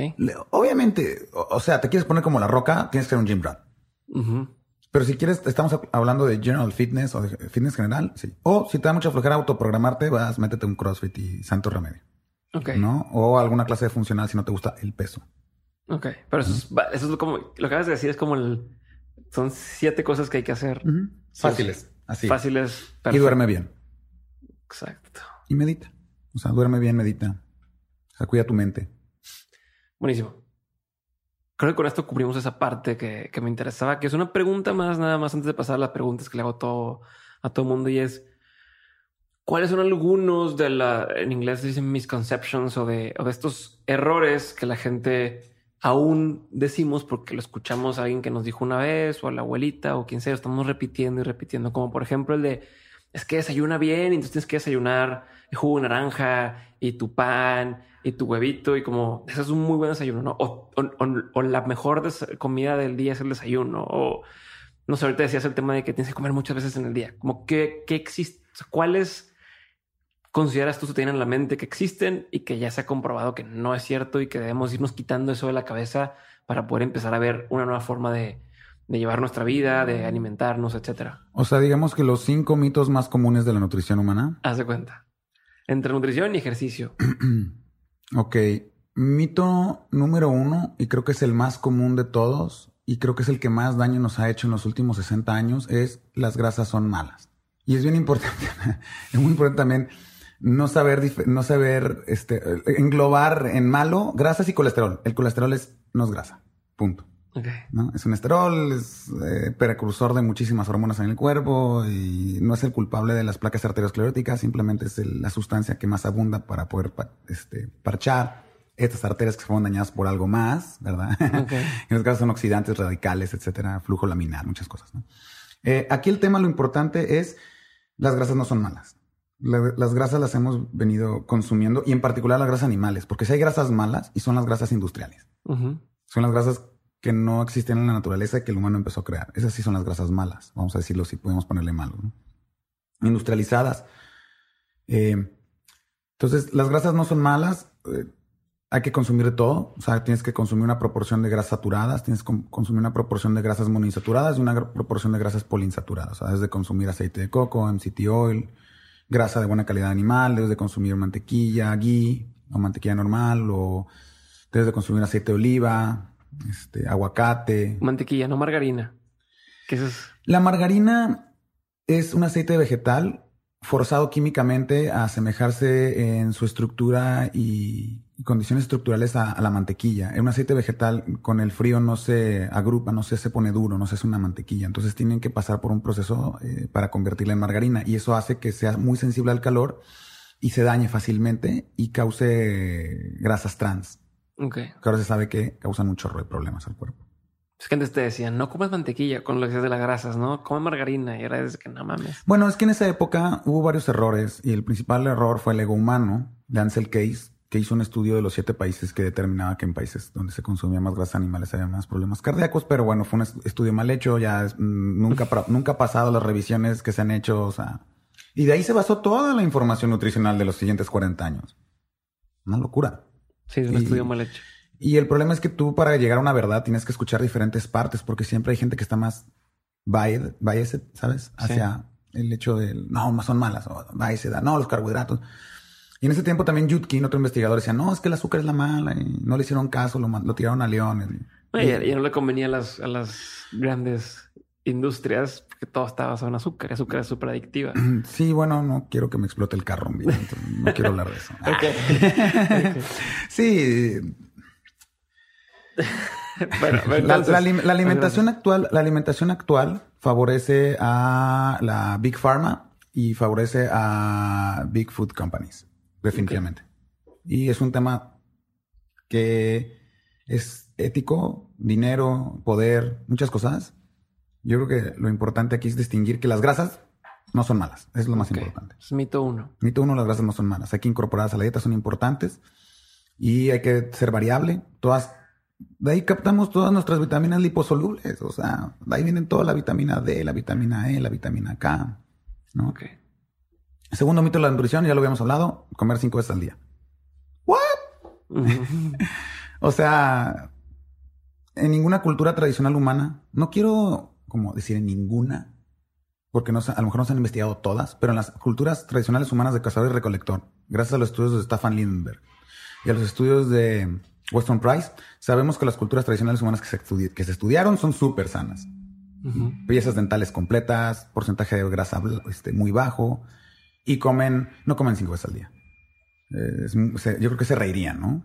A: Obviamente, o, sea, te quieres poner como la roca, tienes que ser un gym rat. Pero si quieres, estamos hablando de general fitness o de fitness general, sí. O si te da mucha flojera autoprogramarte, vas, métete un CrossFit y santo remedio.
B: Ok.
A: ¿No? O alguna clase de funcional si no te gusta el peso.
B: Ok. Pero eso, es, eso es como, lo que acabas de decir es como el, son siete cosas que hay que hacer.
A: Fáciles. Así.
B: Fáciles.
A: Y duerme bien.
B: Exacto.
A: Y medita. O sea, duerme bien, medita. O sea, cuida tu mente.
B: Buenísimo. Creo que con esto cubrimos esa parte que, me interesaba, que es una pregunta más, nada más antes de pasar a las preguntas que le hago todo, a todo el mundo y es, ¿cuáles son algunos de la, en inglés dicen misconceptions o de, o de estos errores que la gente aún decimos porque lo escuchamos a alguien que nos dijo una vez o a la abuelita o quien sea, estamos repitiendo y repitiendo, como por ejemplo el de, es que desayuna bien, entonces tienes que desayunar el jugo de naranja y tu pan y tu huevito y como eso es un muy buen desayuno, ¿no? O, o, la mejor comida del día es el desayuno o no sé, ahorita decías el tema de que tienes que comer muchas veces en el día, como que, que existe, cuáles consideras tú que tienen en la mente que existen y que ya se ha comprobado que no es cierto y que debemos irnos quitando eso de la cabeza para poder empezar a ver una nueva forma de, de llevar nuestra vida, de alimentarnos, etcétera.
A: O sea, digamos que los cinco mitos más comunes de la nutrición humana.
B: Haz de cuenta. Entre nutrición y ejercicio. [clears throat]
A: Ok. Mito número uno, y creo que es el más común de todos, y creo que es el que más daño nos ha hecho en los últimos 60 años, es las grasas son malas. Y es bien importante, [laughs] es muy importante también no saber, no saber este, englobar en malo grasas y colesterol. El colesterol es, no es grasa. Punto. ¿No? Es un esterol, es eh, precursor de muchísimas hormonas en el cuerpo y no es el culpable de las placas arterioscleróticas, simplemente es la sustancia que más abunda para poder este, parchar estas arterias que se fueron dañadas por algo más, ¿verdad? [laughs] en este caso son oxidantes radicales, etcétera, flujo laminar, muchas cosas. Eh, aquí el tema, lo importante es, las grasas no son malas. las grasas las hemos venido consumiendo y en particular las grasas animales, porque si hay grasas malas y son las grasas industriales. Son las grasas que no existen en la naturaleza que el humano empezó a crear. Esas sí son las grasas malas, vamos a decirlo si podemos ponerle malo. Industrializadas. Eh, entonces, las grasas no son malas. Eh, hay que consumir todo. O sea, tienes que consumir una proporción de grasas saturadas, tienes que consumir una proporción de grasas monoinsaturadas y una proporción de grasas poliinsaturadas. O sea, debes de consumir aceite de coco, MCT oil, grasa de buena calidad animal, debes de consumir mantequilla, ghee o mantequilla normal, o debes de consumir aceite de oliva, este, aguacate.
B: Mantequilla, no margarina. ¿Qué es
A: La margarina es un aceite vegetal forzado químicamente a asemejarse en su estructura y, condiciones estructurales a, la mantequilla. Un aceite vegetal con el frío no se agrupa, no se, se pone duro, no se hace una mantequilla. Entonces tienen que pasar por un proceso eh, para convertirla en margarina y eso hace que sea muy sensible al calor y se dañe fácilmente y cause grasas trans.
B: Que
A: ahora se sabe que causan un chorro de problemas al cuerpo.
B: Es que antes te decían, no comas mantequilla con lo que decías de las grasas, ¿no? Come margarina y ahora es que no mames.
A: Bueno, es que en esa época hubo varios errores y el principal error fue el ego humano de Ansel Case, que hizo un estudio de los siete países que determinaba que en países donde se consumía más grasa animales había más problemas cardíacos, pero bueno, fue un estudio mal hecho, ya mm, nunca, [laughs] nunca ha pasado las revisiones que se han hecho, o sea, y de ahí se basó toda la información nutricional de los siguientes 40 años. Una locura.
B: Sí, es un estudio mal hecho.
A: Y el problema es que tú para llegar a una verdad tienes que escuchar diferentes partes porque siempre hay gente que está más biased, ¿sabes? Hacia el hecho del, no, son malas, o biased, no, los carbohidratos. Y en ese tiempo también Yudkin, otro investigador, decía, no, es que el azúcar es la mala y no le hicieron caso, lo, lo tiraron a León.
B: Y, ya, no le convenía a las, a las grandes industrias porque todo estaba basado en azúcar. azúcar es súper adictiva. [clears throat]
A: Sí, bueno, no quiero que me explote el carro. no [laughs] quiero hablar de eso. [laughs] sí. [laughs] bueno, la, alimentación actual, la alimentación actual favorece a la Big Pharma y favorece a Big Food Companies, definitivamente. Y es un tema que es ético, dinero, poder, muchas cosas. Yo creo que lo importante aquí es distinguir que las grasas no son malas. Es lo más importante.
B: Es mito uno.
A: Mito uno, las grasas no son malas. Hay que incorporarlas a la dieta, son importantes. Y hay que ser variable. Todas, de ahí captamos todas nuestras vitaminas liposolubles. O sea, de ahí vienen toda la vitamina D, la vitamina E, la vitamina K. ¿no?
B: Ok.
A: Segundo mito de la nutrición, ya lo habíamos hablado, comer cinco veces al día. ¿What? [laughs] o sea, en ninguna cultura tradicional humana, no quiero como decir en ninguna, porque no, a lo mejor no se han investigado todas, pero en las culturas tradicionales humanas de cazador y recolector, gracias a los estudios de Staffan Lindenberg y a los estudios de Weston Price, sabemos que las culturas tradicionales humanas que se, que se estudiaron son súper sanas. Piezas dentales completas, porcentaje de grasa este, muy bajo y comen, no comen cinco veces al día. yo creo que se reirían, ¿no?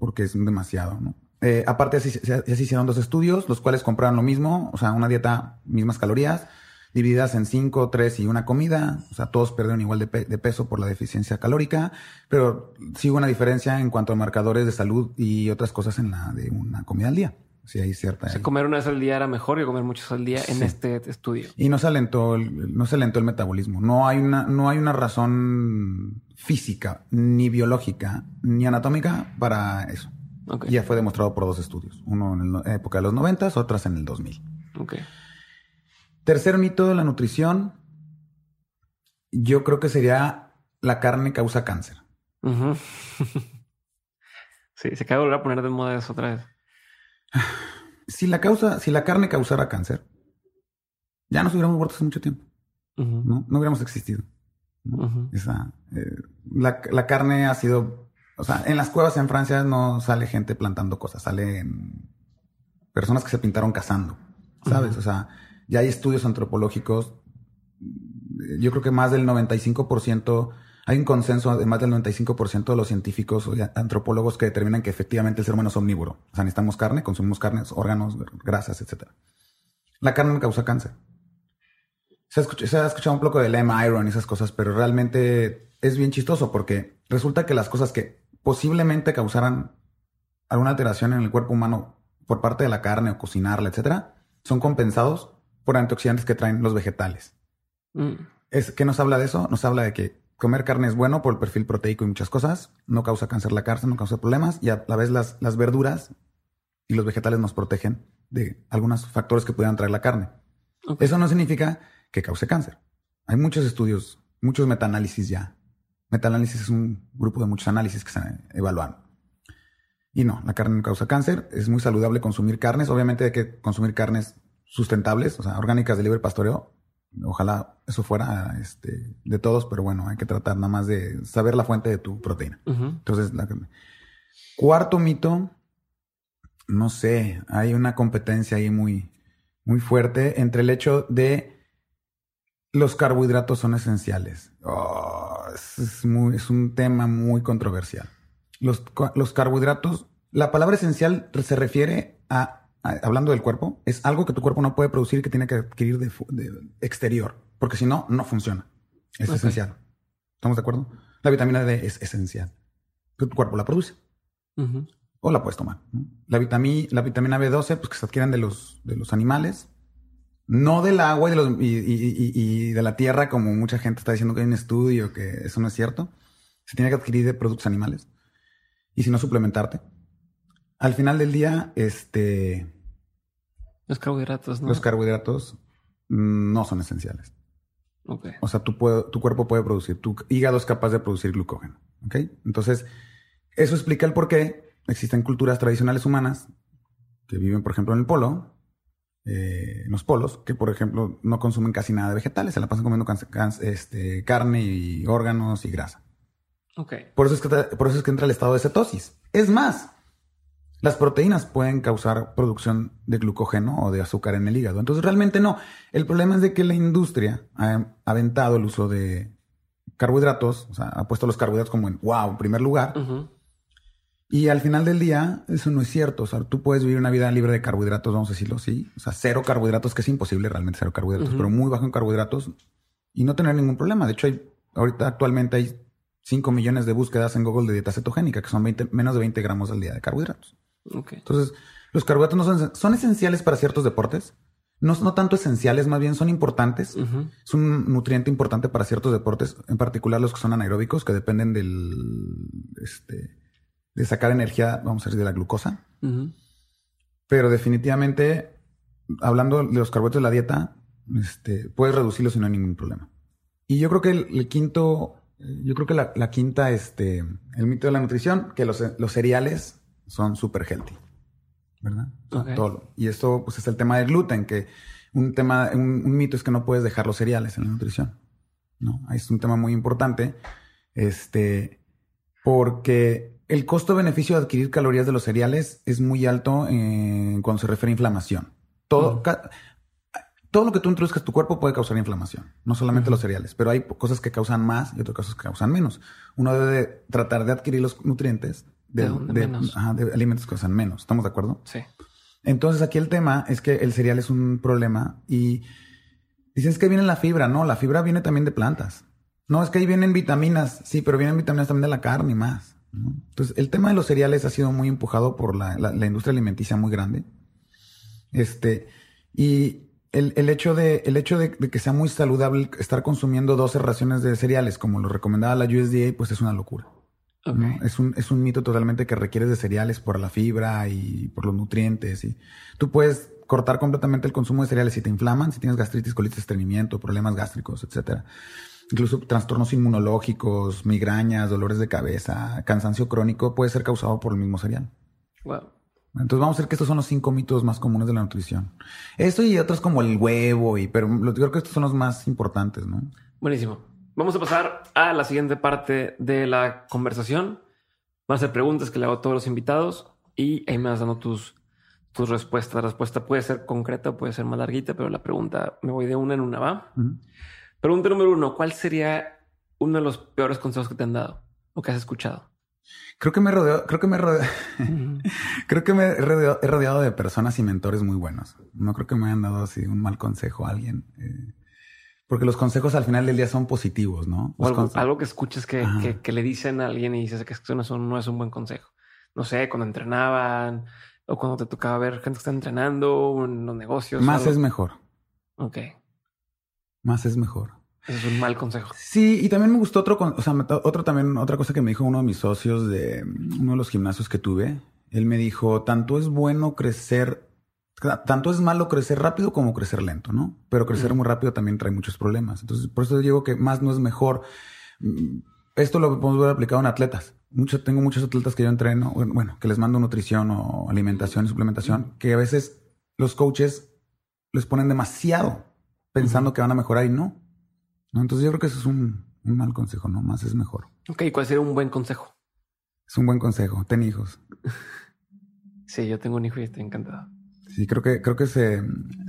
A: Porque es demasiado, ¿no? Eh, aparte, así, se hicieron dos estudios, los cuales compraron lo mismo, o sea, una dieta, mismas calorías, divididas en cinco, tres y una comida. O sea, todos perdieron igual de, peso por la deficiencia calórica, pero sí hubo una diferencia en cuanto a marcadores de salud y otras cosas en la de una comida al día. Sí, hay cierta.
B: O sea, comer una vez al día era mejor que comer muchas al día en este estudio.
A: Y no se alentó, el, no se alentó el metabolismo. No hay una, no hay una razón física, ni biológica, ni anatómica para eso. Ya fue demostrado por dos estudios. Uno en la época de los 90, otras en el 2000.
B: Okay.
A: Tercer mito de la nutrición, yo creo que sería la carne causa cáncer. [laughs]
B: sí, se acaba de volver a poner de moda eso otra vez. [sighs]
A: Si la causa, si la carne causara cáncer, ya nos hubiéramos muerto hace mucho tiempo. ¿no? no hubiéramos existido. Esa, eh, la, la, carne ha sido o sea, en las cuevas en Francia no sale gente plantando cosas, salen personas que se pintaron cazando, ¿sabes? O sea, ya hay estudios antropológicos. Yo creo que más del 95%, hay un consenso de más del 95% de los científicos o antropólogos que determinan que efectivamente el ser humano es omnívoro. O sea, necesitamos carne, consumimos carnes, órganos, grasas, etc. La carne no causa cáncer. Se ha, escuchado, se ha escuchado un poco de lem iron y esas cosas, pero realmente es bien chistoso porque resulta que las cosas que posiblemente causaran alguna alteración en el cuerpo humano por parte de la carne o cocinarla, etcétera, son compensados por antioxidantes que traen los vegetales. Mm. Es, ¿Qué nos habla de eso? Nos habla de que comer carne es bueno por el perfil proteico y muchas cosas, no causa cáncer la carne, no causa problemas, y a la vez las, las verduras y los vegetales nos protegen de algunos factores que pudieran traer la carne. Eso no significa que cause cáncer. Hay muchos estudios, muchos metaanálisis ya Metaanálisis es un grupo de muchos análisis que se evalúan. Y no, la carne no causa cáncer. Es muy saludable consumir carnes. Obviamente hay que consumir carnes sustentables, o sea, orgánicas de libre pastoreo. Ojalá eso fuera este, de todos, pero bueno, hay que tratar nada más de saber la fuente de tu proteína. Entonces, la Cuarto mito, no sé, hay una competencia ahí muy, muy fuerte entre el hecho de los carbohidratos son esenciales. Oh, es, muy, es un tema muy controversial. Los, los carbohidratos, la palabra esencial se refiere a, hablando del cuerpo, es algo que tu cuerpo no puede producir y que tiene que adquirir de, exterior, porque si no, no funciona. Es esencial. ¿Estamos de acuerdo? La vitamina D es esencial. Tu cuerpo la produce. O la puedes tomar. La, vitamina, la vitamina B12, pues que se adquieren de los, de los animales, no del agua y de, los, y, de la tierra, como mucha gente está diciendo que hay un estudio, que eso no es cierto. Se tiene que adquirir de productos animales. Y si no, suplementarte. Al final del día, este...
B: Los carbohidratos, ¿no?
A: Los carbohidratos no son esenciales. O sea, tu, tu cuerpo puede producir, tu hígado es capaz de producir glucógeno. ¿Ok? Entonces, Eso explica el por qué existen culturas tradicionales humanas que viven, por ejemplo, en el polo, eh, en los polos, que por ejemplo no consumen casi nada de vegetales, se la pasan comiendo este, carne y órganos y grasa.
B: Okay.
A: Por eso, es que, por eso es que entra el estado de cetosis. Es más, las proteínas pueden causar producción de glucógeno o de azúcar en el hígado. Entonces realmente no. El problema es de que la industria ha aventado el uso de carbohidratos, o sea, ha puesto los carbohidratos como en wow, en primer lugar. Y al final del día, eso no es cierto. O sea, tú puedes vivir una vida libre de carbohidratos, vamos a decirlo así. O sea, cero carbohidratos, que es imposible realmente cero carbohidratos, pero muy bajo en carbohidratos y no tener ningún problema. De hecho, hay, ahorita actualmente hay 5 millones de búsquedas en Google de dieta cetogénica, que son menos de 20 gramos al día de carbohidratos. Entonces, los carbohidratos no son, son, esenciales para ciertos deportes. No, no tanto esenciales, más bien son importantes. Es un nutriente importante para ciertos deportes, en particular los que son anaeróbicos, que dependen del, este, de sacar energía, vamos a decir, de la glucosa. Pero definitivamente, hablando de los carbohidratos de la dieta, este, puedes reducirlos y no hay ningún problema. Y yo creo que el, quinto, yo creo que la, quinta, este, el mito de la nutrición, que los, los cereales son súper healthy, ¿verdad? todo. Y esto, pues, es el tema del gluten, que un tema, un, un, mito es que no puedes dejar los cereales en la nutrición, ¿no? Ahí es un tema muy importante, este, porque el costo-beneficio de adquirir calorías de los cereales es muy alto eh, cuando se refiere a inflamación. Todo, todo lo que tú introduzcas a tu cuerpo puede causar inflamación, no solamente los cereales, pero hay cosas que causan más y otras cosas que causan menos. Uno debe tratar de adquirir los nutrientes de, alimentos que causan menos. ¿Estamos de acuerdo?
B: Sí.
A: Entonces aquí el tema es que el cereal es un problema y dices que viene la fibra, no, la fibra viene también de plantas. No, es que ahí vienen vitaminas, sí, pero vienen vitaminas también de la carne y más. Entonces, el tema de los cereales ha sido muy empujado por la, industria alimenticia muy grande. Este, y el, hecho, de, el hecho de, que sea muy saludable estar consumiendo 12 raciones de cereales, como lo recomendaba la USDA, pues es una locura. Es, un, es un mito totalmente que requieres de cereales por la fibra y por los nutrientes. Y tú puedes cortar completamente el consumo de cereales si te inflaman, si tienes gastritis, colitis, estreñimiento, problemas gástricos, etcétera incluso trastornos inmunológicos, migrañas, dolores de cabeza, cansancio crónico, puede ser causado por el mismo cereal.
B: Wow.
A: Entonces vamos a ver que estos son los cinco mitos más comunes de la nutrición. Esto y otros como el huevo, y pero creo que estos son los más importantes, ¿no?
B: Buenísimo. Vamos a pasar a la siguiente parte de la conversación. Van a ser preguntas que le hago a todos los invitados y ahí me vas dando tus, tus respuestas. La respuesta puede ser concreta, puede ser más larguita, pero la pregunta me voy de una en una, ¿va? Pregunta número uno, ¿cuál sería uno de los peores consejos que te han dado o que has escuchado?
A: Creo que me rodeo, creo que me rodeo, [laughs] creo que me he rodeado, de personas y mentores muy buenos. No creo que me hayan dado así un mal consejo a alguien. Eh, porque los consejos al final del día son positivos, ¿no?
B: algo, que escuches que, le dicen a alguien y dices que eso no, no es un buen consejo. No sé, cuando entrenaban o cuando te tocaba ver gente que está entrenando en los negocios.
A: Más es mejor.
B: Ok
A: más es mejor.
B: Es un mal consejo.
A: Sí, y también me gustó otro, o sea, otro también, otra cosa que me dijo uno de mis socios de uno de los gimnasios que tuve. Él me dijo, tanto es bueno crecer, tanto es malo crecer rápido como crecer lento, ¿no? Pero crecer muy rápido también trae muchos problemas. Entonces, por eso digo que más no es mejor. Mm, esto lo podemos ver aplicado en atletas. Mucho, tengo muchos atletas que yo entreno, bueno, que les mando nutrición o alimentación y suplementación, que a veces los coaches les ponen demasiado pensando que van a mejorar y no. no. Entonces yo creo que eso es un, mal consejo, ¿no? Más es mejor.
B: Ok, ¿cuál sería un buen consejo?
A: Es un buen consejo. Ten hijos. [laughs]
B: sí, yo tengo un hijo y estoy encantado.
A: Sí, creo que, creo que se,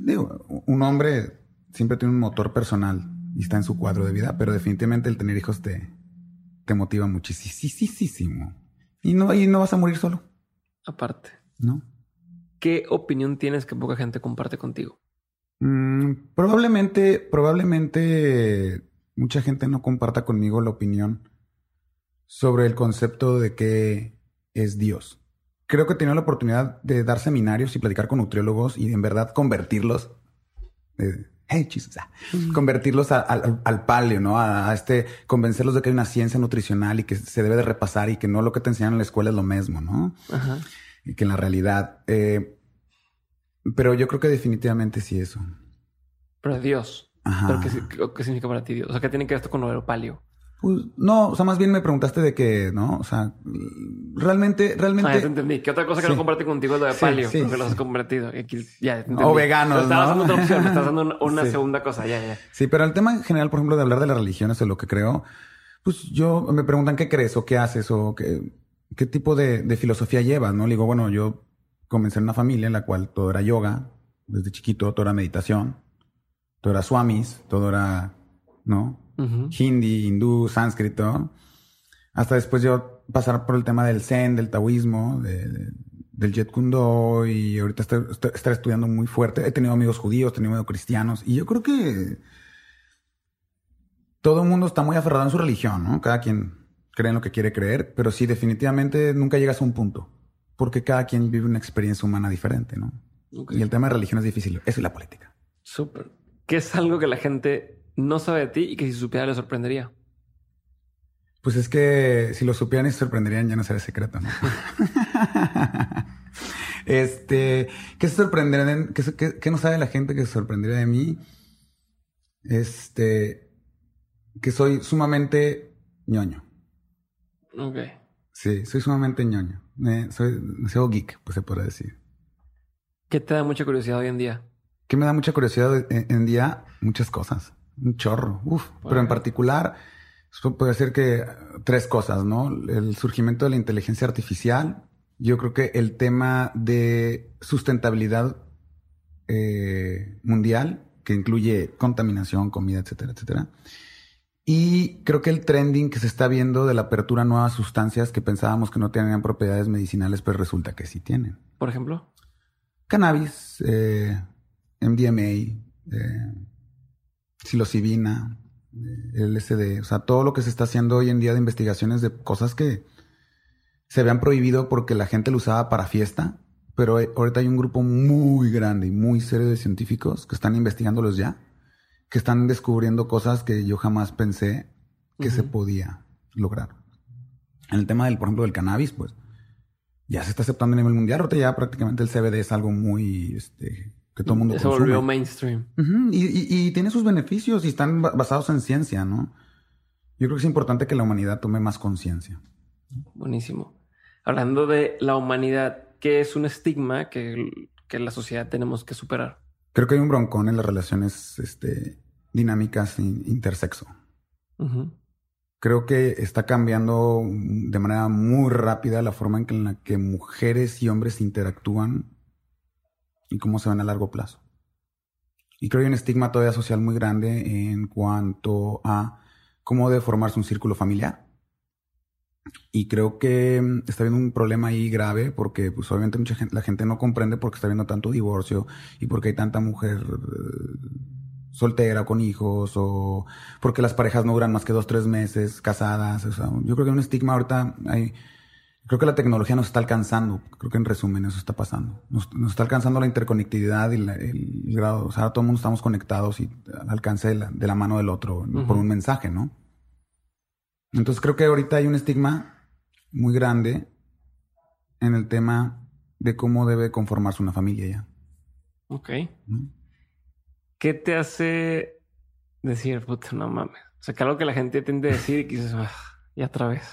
A: digo, un hombre siempre tiene un motor personal y está en su cuadro de vida, pero definitivamente el tener hijos te, te motiva muchísimo. Y no, y no vas a morir solo.
B: Aparte.
A: ¿No?
B: ¿Qué opinión tienes que poca gente comparte contigo?
A: Mm, probablemente, probablemente mucha gente no comparta conmigo la opinión sobre el concepto de que es Dios. Creo que he tenido la oportunidad de dar seminarios y platicar con nutriólogos y en verdad convertirlos, eh, convertirlos al palio, ¿no? A, este, convencerlos de que hay una ciencia nutricional y que se debe de repasar y que no lo que te enseñan en la escuela es lo mismo, ¿no? Y que en la realidad, eh, pero yo creo que definitivamente sí eso.
B: Pero Dios. qué, significa para ti Dios? O sea, ¿qué tiene que ver esto con lo palio?
A: Pues no, o sea, más bien me preguntaste de que, ¿no? O sea, realmente, realmente.
B: Ah, ya te entendí. ¿Qué otra cosa que no comparte contigo es lo de palio? Sí, porque los has convertido. ya,
A: o veganos.
B: Estabas dando otra opción, estás dando una segunda cosa, ya, ya.
A: Sí, pero el tema en general, por ejemplo, de hablar de las religiones o lo que creo, pues yo me preguntan qué crees o qué haces o qué, qué tipo de, de filosofía llevas, ¿no? Le digo, bueno, yo comencé en una familia en la cual todo era yoga, desde chiquito, todo era meditación, todo era swamis, todo era, ¿no? Hindi, hindú, sánscrito. Hasta después yo pasar por el tema del zen, del taoísmo, del jet kundo y ahorita estar estudiando muy fuerte. He tenido amigos judíos, he tenido amigos cristianos y yo creo que todo el mundo está muy aferrado en su religión, ¿no? Cada quien cree en lo que quiere creer, pero sí definitivamente nunca llegas a un punto porque cada quien vive una experiencia humana diferente, ¿no? Y el tema de religión es difícil. Eso y la política.
B: Súper. ¿Qué es algo que la gente no sabe de ti y que si supiera le sorprendería?
A: Pues es que si lo supieran y se sorprenderían ya no sería secreto, ¿no? [laughs] este, ¿qué se sorprendería? ¿qué, no sabe la gente que se sorprendería de mí? Este, que soy sumamente ñoño.
B: Ok.
A: Sí, soy sumamente ñoño. soy, soy geek, pues se puede decir.
B: ¿Qué te da mucha curiosidad hoy en día?
A: ¿Qué me da mucha curiosidad hoy en día? Muchas cosas. Un chorro. Uf. Pero en particular, puede ser que tres cosas, ¿no? El surgimiento de la inteligencia artificial. Yo creo que el tema de sustentabilidad eh, mundial, que incluye contaminación, comida, etcétera, etcétera. Y creo que el trending que se está viendo de la apertura a nuevas sustancias que pensábamos que no tenían propiedades medicinales, pues resulta que sí tienen.
B: Por ejemplo.
A: Cannabis, eh, MDMA, eh, psilocibina, eh, LSD, o sea, todo lo que se está haciendo hoy en día de investigaciones de cosas que se habían prohibido porque la gente lo usaba para fiesta, pero ahorita hay un grupo muy grande y muy serio de científicos que están investigándolos ya, que están descubriendo cosas que yo jamás pensé que se podía lograr. En el tema del, por ejemplo, del cannabis, pues ya se está aceptando a nivel mundial. Ahorita ya prácticamente el CBD es algo muy, este, que todo el mundo
B: Se volvió mainstream.
A: y, tiene sus beneficios y están basados en ciencia, ¿no? Yo creo que es importante que la humanidad tome más conciencia.
B: Buenísimo. Hablando de la humanidad, ¿qué es un estigma que, que la sociedad tenemos que superar?
A: Creo que hay un broncón en las relaciones este, dinámicas intersexo creo que está cambiando de manera muy rápida la forma en, la que mujeres y hombres interactúan y cómo se ven a largo plazo. Y creo que hay un estigma todavía social muy grande en cuanto a cómo debe formarse un círculo familiar. Y creo que mm, está habiendo un problema ahí grave porque pues obviamente mucha gente, la gente no comprende por qué está habiendo tanto divorcio y por qué hay tanta mujer eh, soltera con hijos o porque las parejas no duran más que dos, tres meses casadas. O sea, yo creo que hay un estigma ahorita, hay, creo que la tecnología nos está alcanzando, creo que en resumen eso está pasando. Nos, está alcanzando la interconectividad y el grado, o sea, todo el mundo estamos conectados y al alcance de la, de la mano del otro por un mensaje, ¿no? Entonces creo que ahorita hay un estigma muy grande en el tema de cómo debe conformarse una familia ya.
B: Ok. ¿Qué te hace decir, puta, no mames? O sea, que algo que la gente tiende a decir y que dices, ah, y otra vez.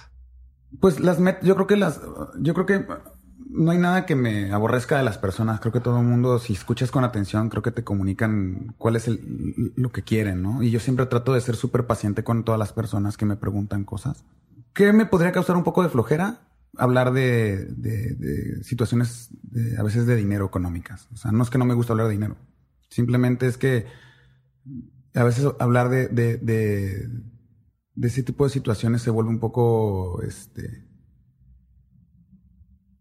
A: Pues las met yo creo que las, yo creo que no hay nada que me aborrezca de las personas. Creo que todo el mundo, si escuchas con atención, creo que te comunican cuál es lo que quieren, ¿no? Y yo siempre trato de ser súper paciente con todas las personas que me preguntan cosas. ¿Qué me podría causar un poco de flojera? Hablar de, situaciones a veces de dinero económicas. O sea, no es que no me gusta hablar de dinero. Simplemente es que a veces hablar de, de, ese tipo de situaciones se vuelve un poco este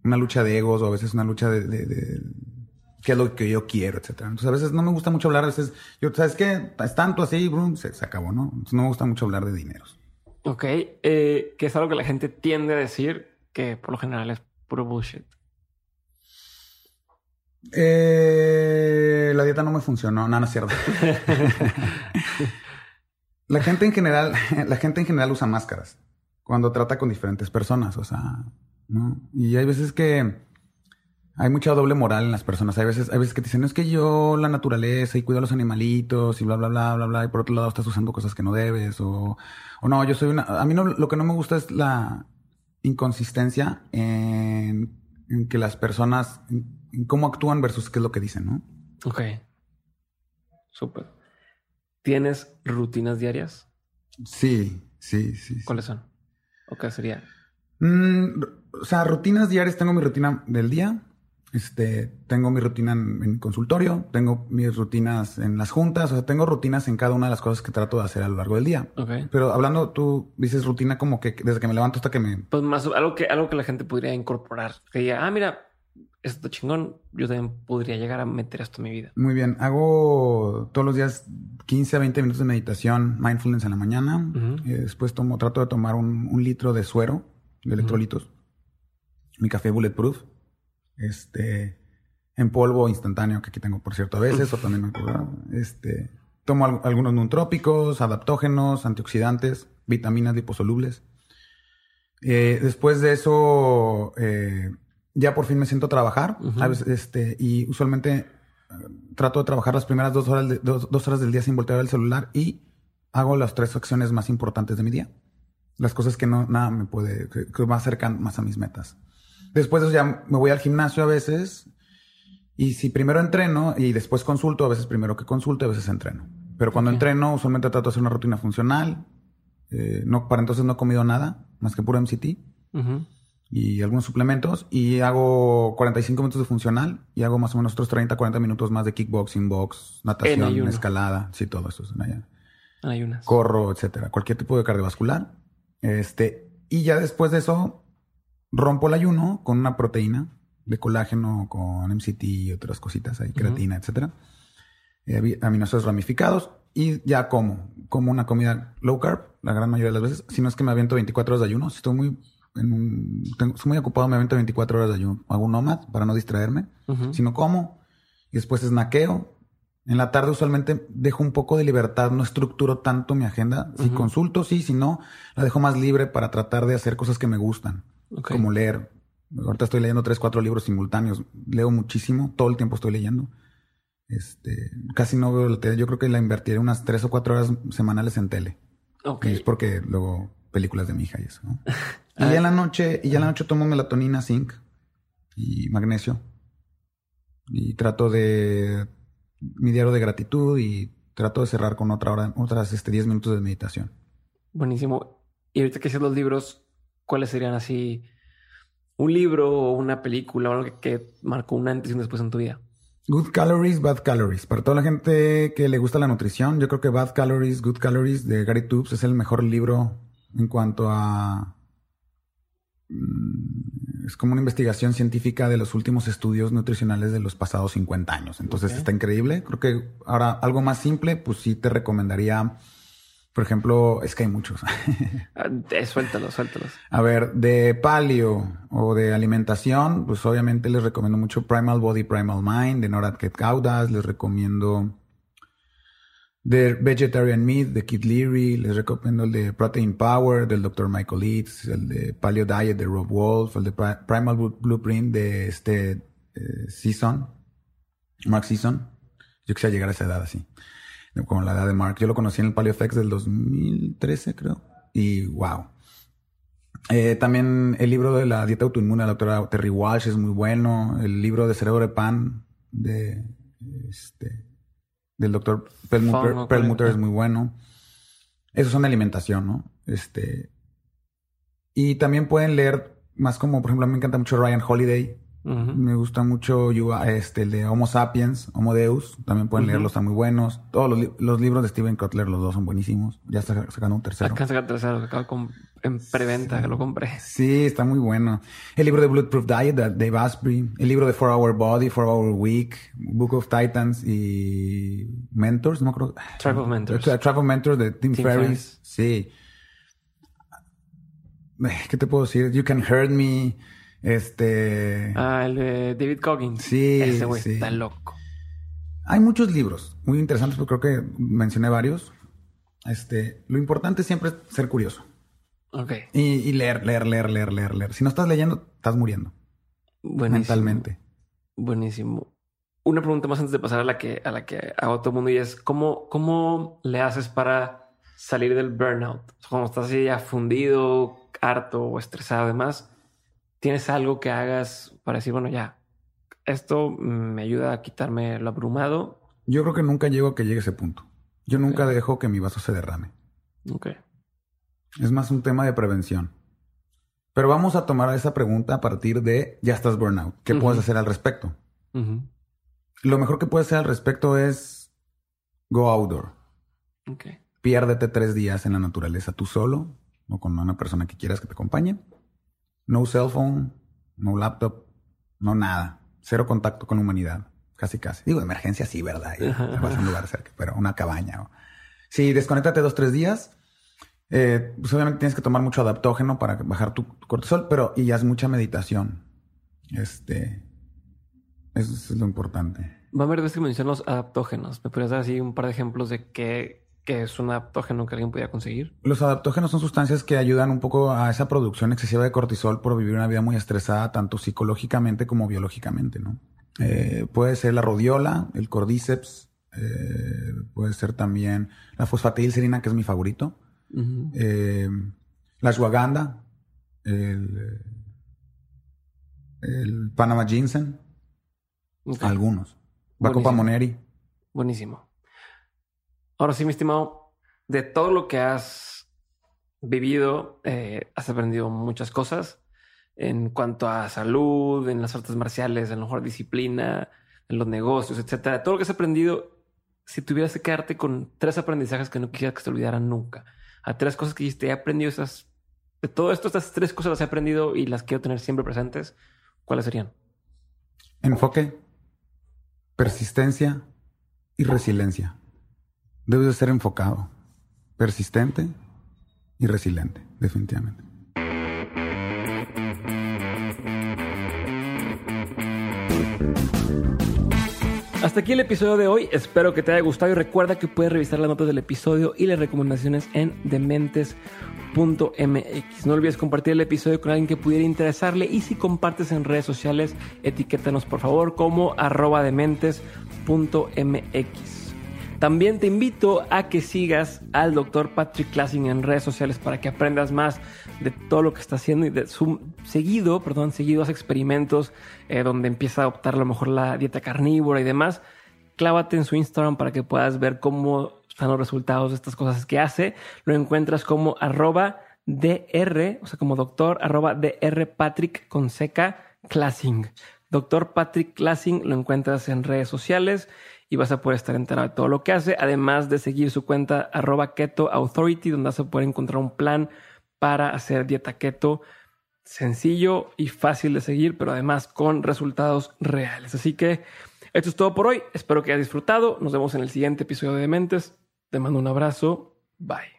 A: una lucha de egos o a veces una lucha de, de, qué es lo que yo quiero, etcétera. Entonces a veces no me gusta mucho hablar, a veces yo, ¿sabes qué? Es tanto así, brum, se, acabó, ¿no? Entonces no me gusta mucho hablar de dineros.
B: Ok, eh, que es algo que la gente tiende a decir que por lo general es puro bullshit.
A: Eh, la dieta no me funcionó. No, no es cierto. [laughs] la gente en general, la gente en general usa máscaras cuando trata con diferentes personas, o sea, ¿no? Y hay veces que Hay mucha doble moral en las personas. Hay veces, hay veces que te dicen, no es que yo la naturaleza y cuido a los animalitos y bla, bla, bla, bla, bla. Y por otro lado estás usando cosas que no debes. O, o no, yo soy una... A mí no, lo que no me gusta es la inconsistencia en, en que las personas, en, cómo actúan versus qué es lo que dicen, ¿no?
B: Ok. Súper. ¿Tienes rutinas diarias?
A: Sí, sí, sí.
B: ¿Cuáles son? ¿O qué sería?
A: Mm, o sea, rutinas diarias. Tengo mi rutina del día. Este, tengo mi rutina en, en consultorio, tengo mis rutinas en las juntas, o sea, tengo rutinas en cada una de las cosas que trato de hacer a lo largo del día.
B: Ok.
A: Pero hablando, tú dices rutina como que desde que me levanto hasta que me...
B: Pues más algo que, algo que la gente podría incorporar. Que diga, ah, mira, esto está chingón. Yo también podría llegar a meter esto en mi vida.
A: Muy bien, hago todos los días 15 a 20 minutos de meditación, mindfulness en la mañana. Eh, después tomo, trato de tomar un, un litro de suero, de electrolitos. Mi café bulletproof. Este, en polvo instantáneo, que aquí tengo, por cierto, a veces, [laughs] o también me Este, tomo al- algunos nuntrópicos, adaptógenos, antioxidantes, vitaminas liposolubles. Eh, después de eso, eh, ya por fin me siento a trabajar.
B: Ujú.
A: A veces, este, y usualmente eh, trato de trabajar las primeras dos horas, de- dos, dos horas del día sin voltear el celular y hago las tres acciones más importantes de mi día. Las cosas que no, nada me puede, que, que me acercan más a mis metas. Después de eso ya me voy al gimnasio a veces. Y si primero entreno y después consulto, a veces primero que consulto, a veces entreno. Pero cuando
B: Ok.
A: entreno, usualmente trato de hacer una rutina funcional. Eh, no, para entonces no he comido nada, más que puro MCT
B: Ujú.
A: Y algunos suplementos. Y hago 45 minutos de funcional y hago más o menos otros 30, 40 minutos más de kickboxing, box, natación, escalada. Sí, todo eso es en allá
B: Hay unas.
A: corro, etcétera, cualquier tipo de cardiovascular. Este, y ya después de eso, rompo el ayuno con una proteína de colágeno, con MCT y otras cositas ahí, creatina, etcétera. Eh, aminoácidos ramificados y ya como, como una comida low carb, la gran mayoría de las veces. Si no es que me aviento 24 horas de ayuno, si estoy muy, en un, tengo- estoy muy ocupado, me aviento 24 horas de ayuno. Hago un nomad para no distraerme.
B: Ujú.
A: Si no como, y después snaqueo. En la tarde usualmente dejo un poco de libertad, no estructuro tanto mi agenda. Si
B: Ujú.
A: consulto, sí, si no, la dejo más libre para tratar de hacer cosas que me gustan,
B: Ok.
A: como leer. Ahorita estoy leyendo tres, cuatro libros simultáneos. Leo muchísimo, todo el tiempo estoy leyendo. Este, casi no veo la tele. Yo creo que la invertiré unas tres o cuatro horas semanales en tele.
B: Ok.
A: Y es porque luego películas de mi hija y eso. ¿no? [laughs] y
B: Ah.
A: ya en la noche, y ya en la noche tomo melatonina, zinc y magnesio. Y trato de mi diario de gratitud y trato de cerrar con otra hora, otras este 10 minutos de meditación.
B: Buenísimo. Y ahorita que haces los libros, ¿cuáles serían así? Un libro o una película o algo que, que marcó un antes y un después en tu vida.
A: Good Calories, Bad Calories. Para toda la gente que le gusta la nutrición, yo creo que Bad Calories, Good Calories de Gary Tubes es el mejor libro en cuanto a... mm, Es como una investigación científica de los últimos estudios nutricionales de los pasados 50 años. Entonces está increíble. Creo que ahora algo más simple, pues sí te recomendaría, por ejemplo, es que hay muchos. [laughs]
B: Ah, eh, suéltalos, suéltalos.
A: A ver, de paleo o de alimentación, pues obviamente les recomiendo mucho Primal Body, Primal Mind de Norad Ketgaudas. Les recomiendo de Vegetarian Meat de Kid Leary. Les recomiendo el de Protein Power del Dr. Michael Eats. El de Paleo Diet de Rob Wolf. El de Pri- Primal Blu- Blueprint de este eh, Season, Mark Season. Yo quisiera llegar a esa edad así, como la edad de Mark. Yo lo conocí en el Paleo FX del 2013, creo. Y wow. Eh, también el libro de la dieta autoinmune de la doctora Terry Walsh es muy bueno. El libro de Cerebro de Pan de este del doctor Perlmutter,
B: Fong,
A: Perlmutter
B: correcto.
A: es muy bueno. Esos son de alimentación, ¿no? Este. Y también pueden leer más como, por ejemplo, a mí me encanta mucho Ryan Holiday. Me gusta mucho este, el de Homo Sapiens, Homo Deus. También pueden leerlos, están muy buenos. Todos los, li- los libros de Steven Kotler, los dos son buenísimos. Ya está sacando un tercero.
B: Acá saca tercero que acabo con- en preventa, que lo compré.
A: Sí, está muy bueno. El libro de Bulletproof Diet de Dave Asprey. El libro de For Our Body, For Our Week. Book of Titans y Mentors, no creo.
B: Tribe of Mentors.
A: Tribe of Mentors de Tim,
B: Tim
A: Ferriss.
B: Ferriss.
A: Sí. Eh, ¿Qué te puedo decir? You Can Hurt Me. Este.
B: Ah, el de David Coggins.
A: Sí,
B: Ese güey
A: sí.
B: está loco.
A: Hay muchos libros muy interesantes, pero creo que mencioné varios. Este, lo importante siempre es ser curioso.
B: Ok.
A: Y, y leer, leer, leer, leer, leer, leer. Si no estás leyendo, estás muriendo
B: Buenísimo.
A: mentalmente.
B: Buenísimo. Una pregunta más antes de pasar a la que, a la que hago todo el mundo y es ¿cómo, cómo le haces para salir del burnout? Cuando estás así ya fundido, harto o estresado además, ¿tienes algo que hagas para decir, bueno, ya, esto me ayuda a quitarme lo abrumado?
A: Yo creo que nunca llego a que llegue ese punto. Yo nunca dejo que mi vaso se derrame.
B: Ok.
A: Es más un tema de prevención. Pero vamos a tomar esa pregunta a partir de ya estás burnout. ¿Qué puedes hacer al respecto? Lo mejor que puedes hacer al respecto es go outdoor.
B: Okay.
A: Piérdete tres días en la naturaleza tú solo o con una persona que quieras que te acompañe. No cell phone, no laptop, no nada. Cero contacto con la humanidad. Casi, casi. Digo, emergencia sí, ¿verdad? vas a un lugar cerca, pero una cabaña. Sí, desconéctate dos, tres días eh, pues obviamente tienes que tomar mucho adaptógeno para bajar tu, cortisol, pero y haz mucha meditación. Este, eso es lo importante.
B: Va a haber veces que mencionan los adaptógenos. ¿Me podrías dar así un par de ejemplos de qué, qué es un adaptógeno que alguien pudiera conseguir?
A: Los adaptógenos son sustancias que ayudan un poco a esa producción excesiva de cortisol por vivir una vida muy estresada, tanto psicológicamente como biológicamente, ¿no? Eh, puede ser la rodiola, el cordyceps, eh, puede ser también la fosfatilcerina, que es mi favorito eh, la ashwagandha, el, el Panama Ginseng, algunos. Bacopa Moneri.
B: Buenísimo. Ahora sí, mi estimado, de todo lo que has vivido, eh, has aprendido muchas cosas en cuanto a salud, en las artes marciales, en la mejor disciplina, en los negocios, etcétera. Todo lo que has aprendido, si tuvieras que quedarte con tres aprendizajes que no quisieras que se olvidaran nunca, a tres cosas que dijiste, he aprendido esas, de todo esto, estas tres cosas las he aprendido y las quiero tener siempre presentes, ¿cuáles serían?
A: Enfoque, persistencia y resiliencia. Debes de ser enfocado, persistente y resiliente, definitivamente.
B: Hasta aquí el episodio de hoy. Espero que te haya gustado y recuerda que puedes revisar las notas del episodio y las recomendaciones en dementes.mx. No olvides compartir el episodio con alguien que pudiera interesarle y si compartes en redes sociales, etiquétanos por favor como arroba dementes.mx. También te invito a que sigas al doctor Patrick Classing en redes sociales para que aprendas más de todo lo que está haciendo y de su seguido, perdón, seguidos experimentos eh, donde empieza a adoptar a lo mejor la dieta carnívora y demás. Clávate en su Instagram para que puedas ver cómo están los resultados de estas cosas que hace. Lo encuentras como arroba DR, o sea, como doctor, arroba DR Patrick con seca Classing. Doctor Patrick Classing lo encuentras en redes sociales y vas a poder estar enterado de todo lo que hace, además de seguir su cuenta arroba keto authority, donde vas a poder encontrar un plan para hacer dieta keto sencillo y fácil de seguir, pero además con resultados reales. Así que esto es todo por hoy. Espero que hayas disfrutado. Nos vemos en el siguiente episodio de Mentes. Te mando un abrazo. Bye.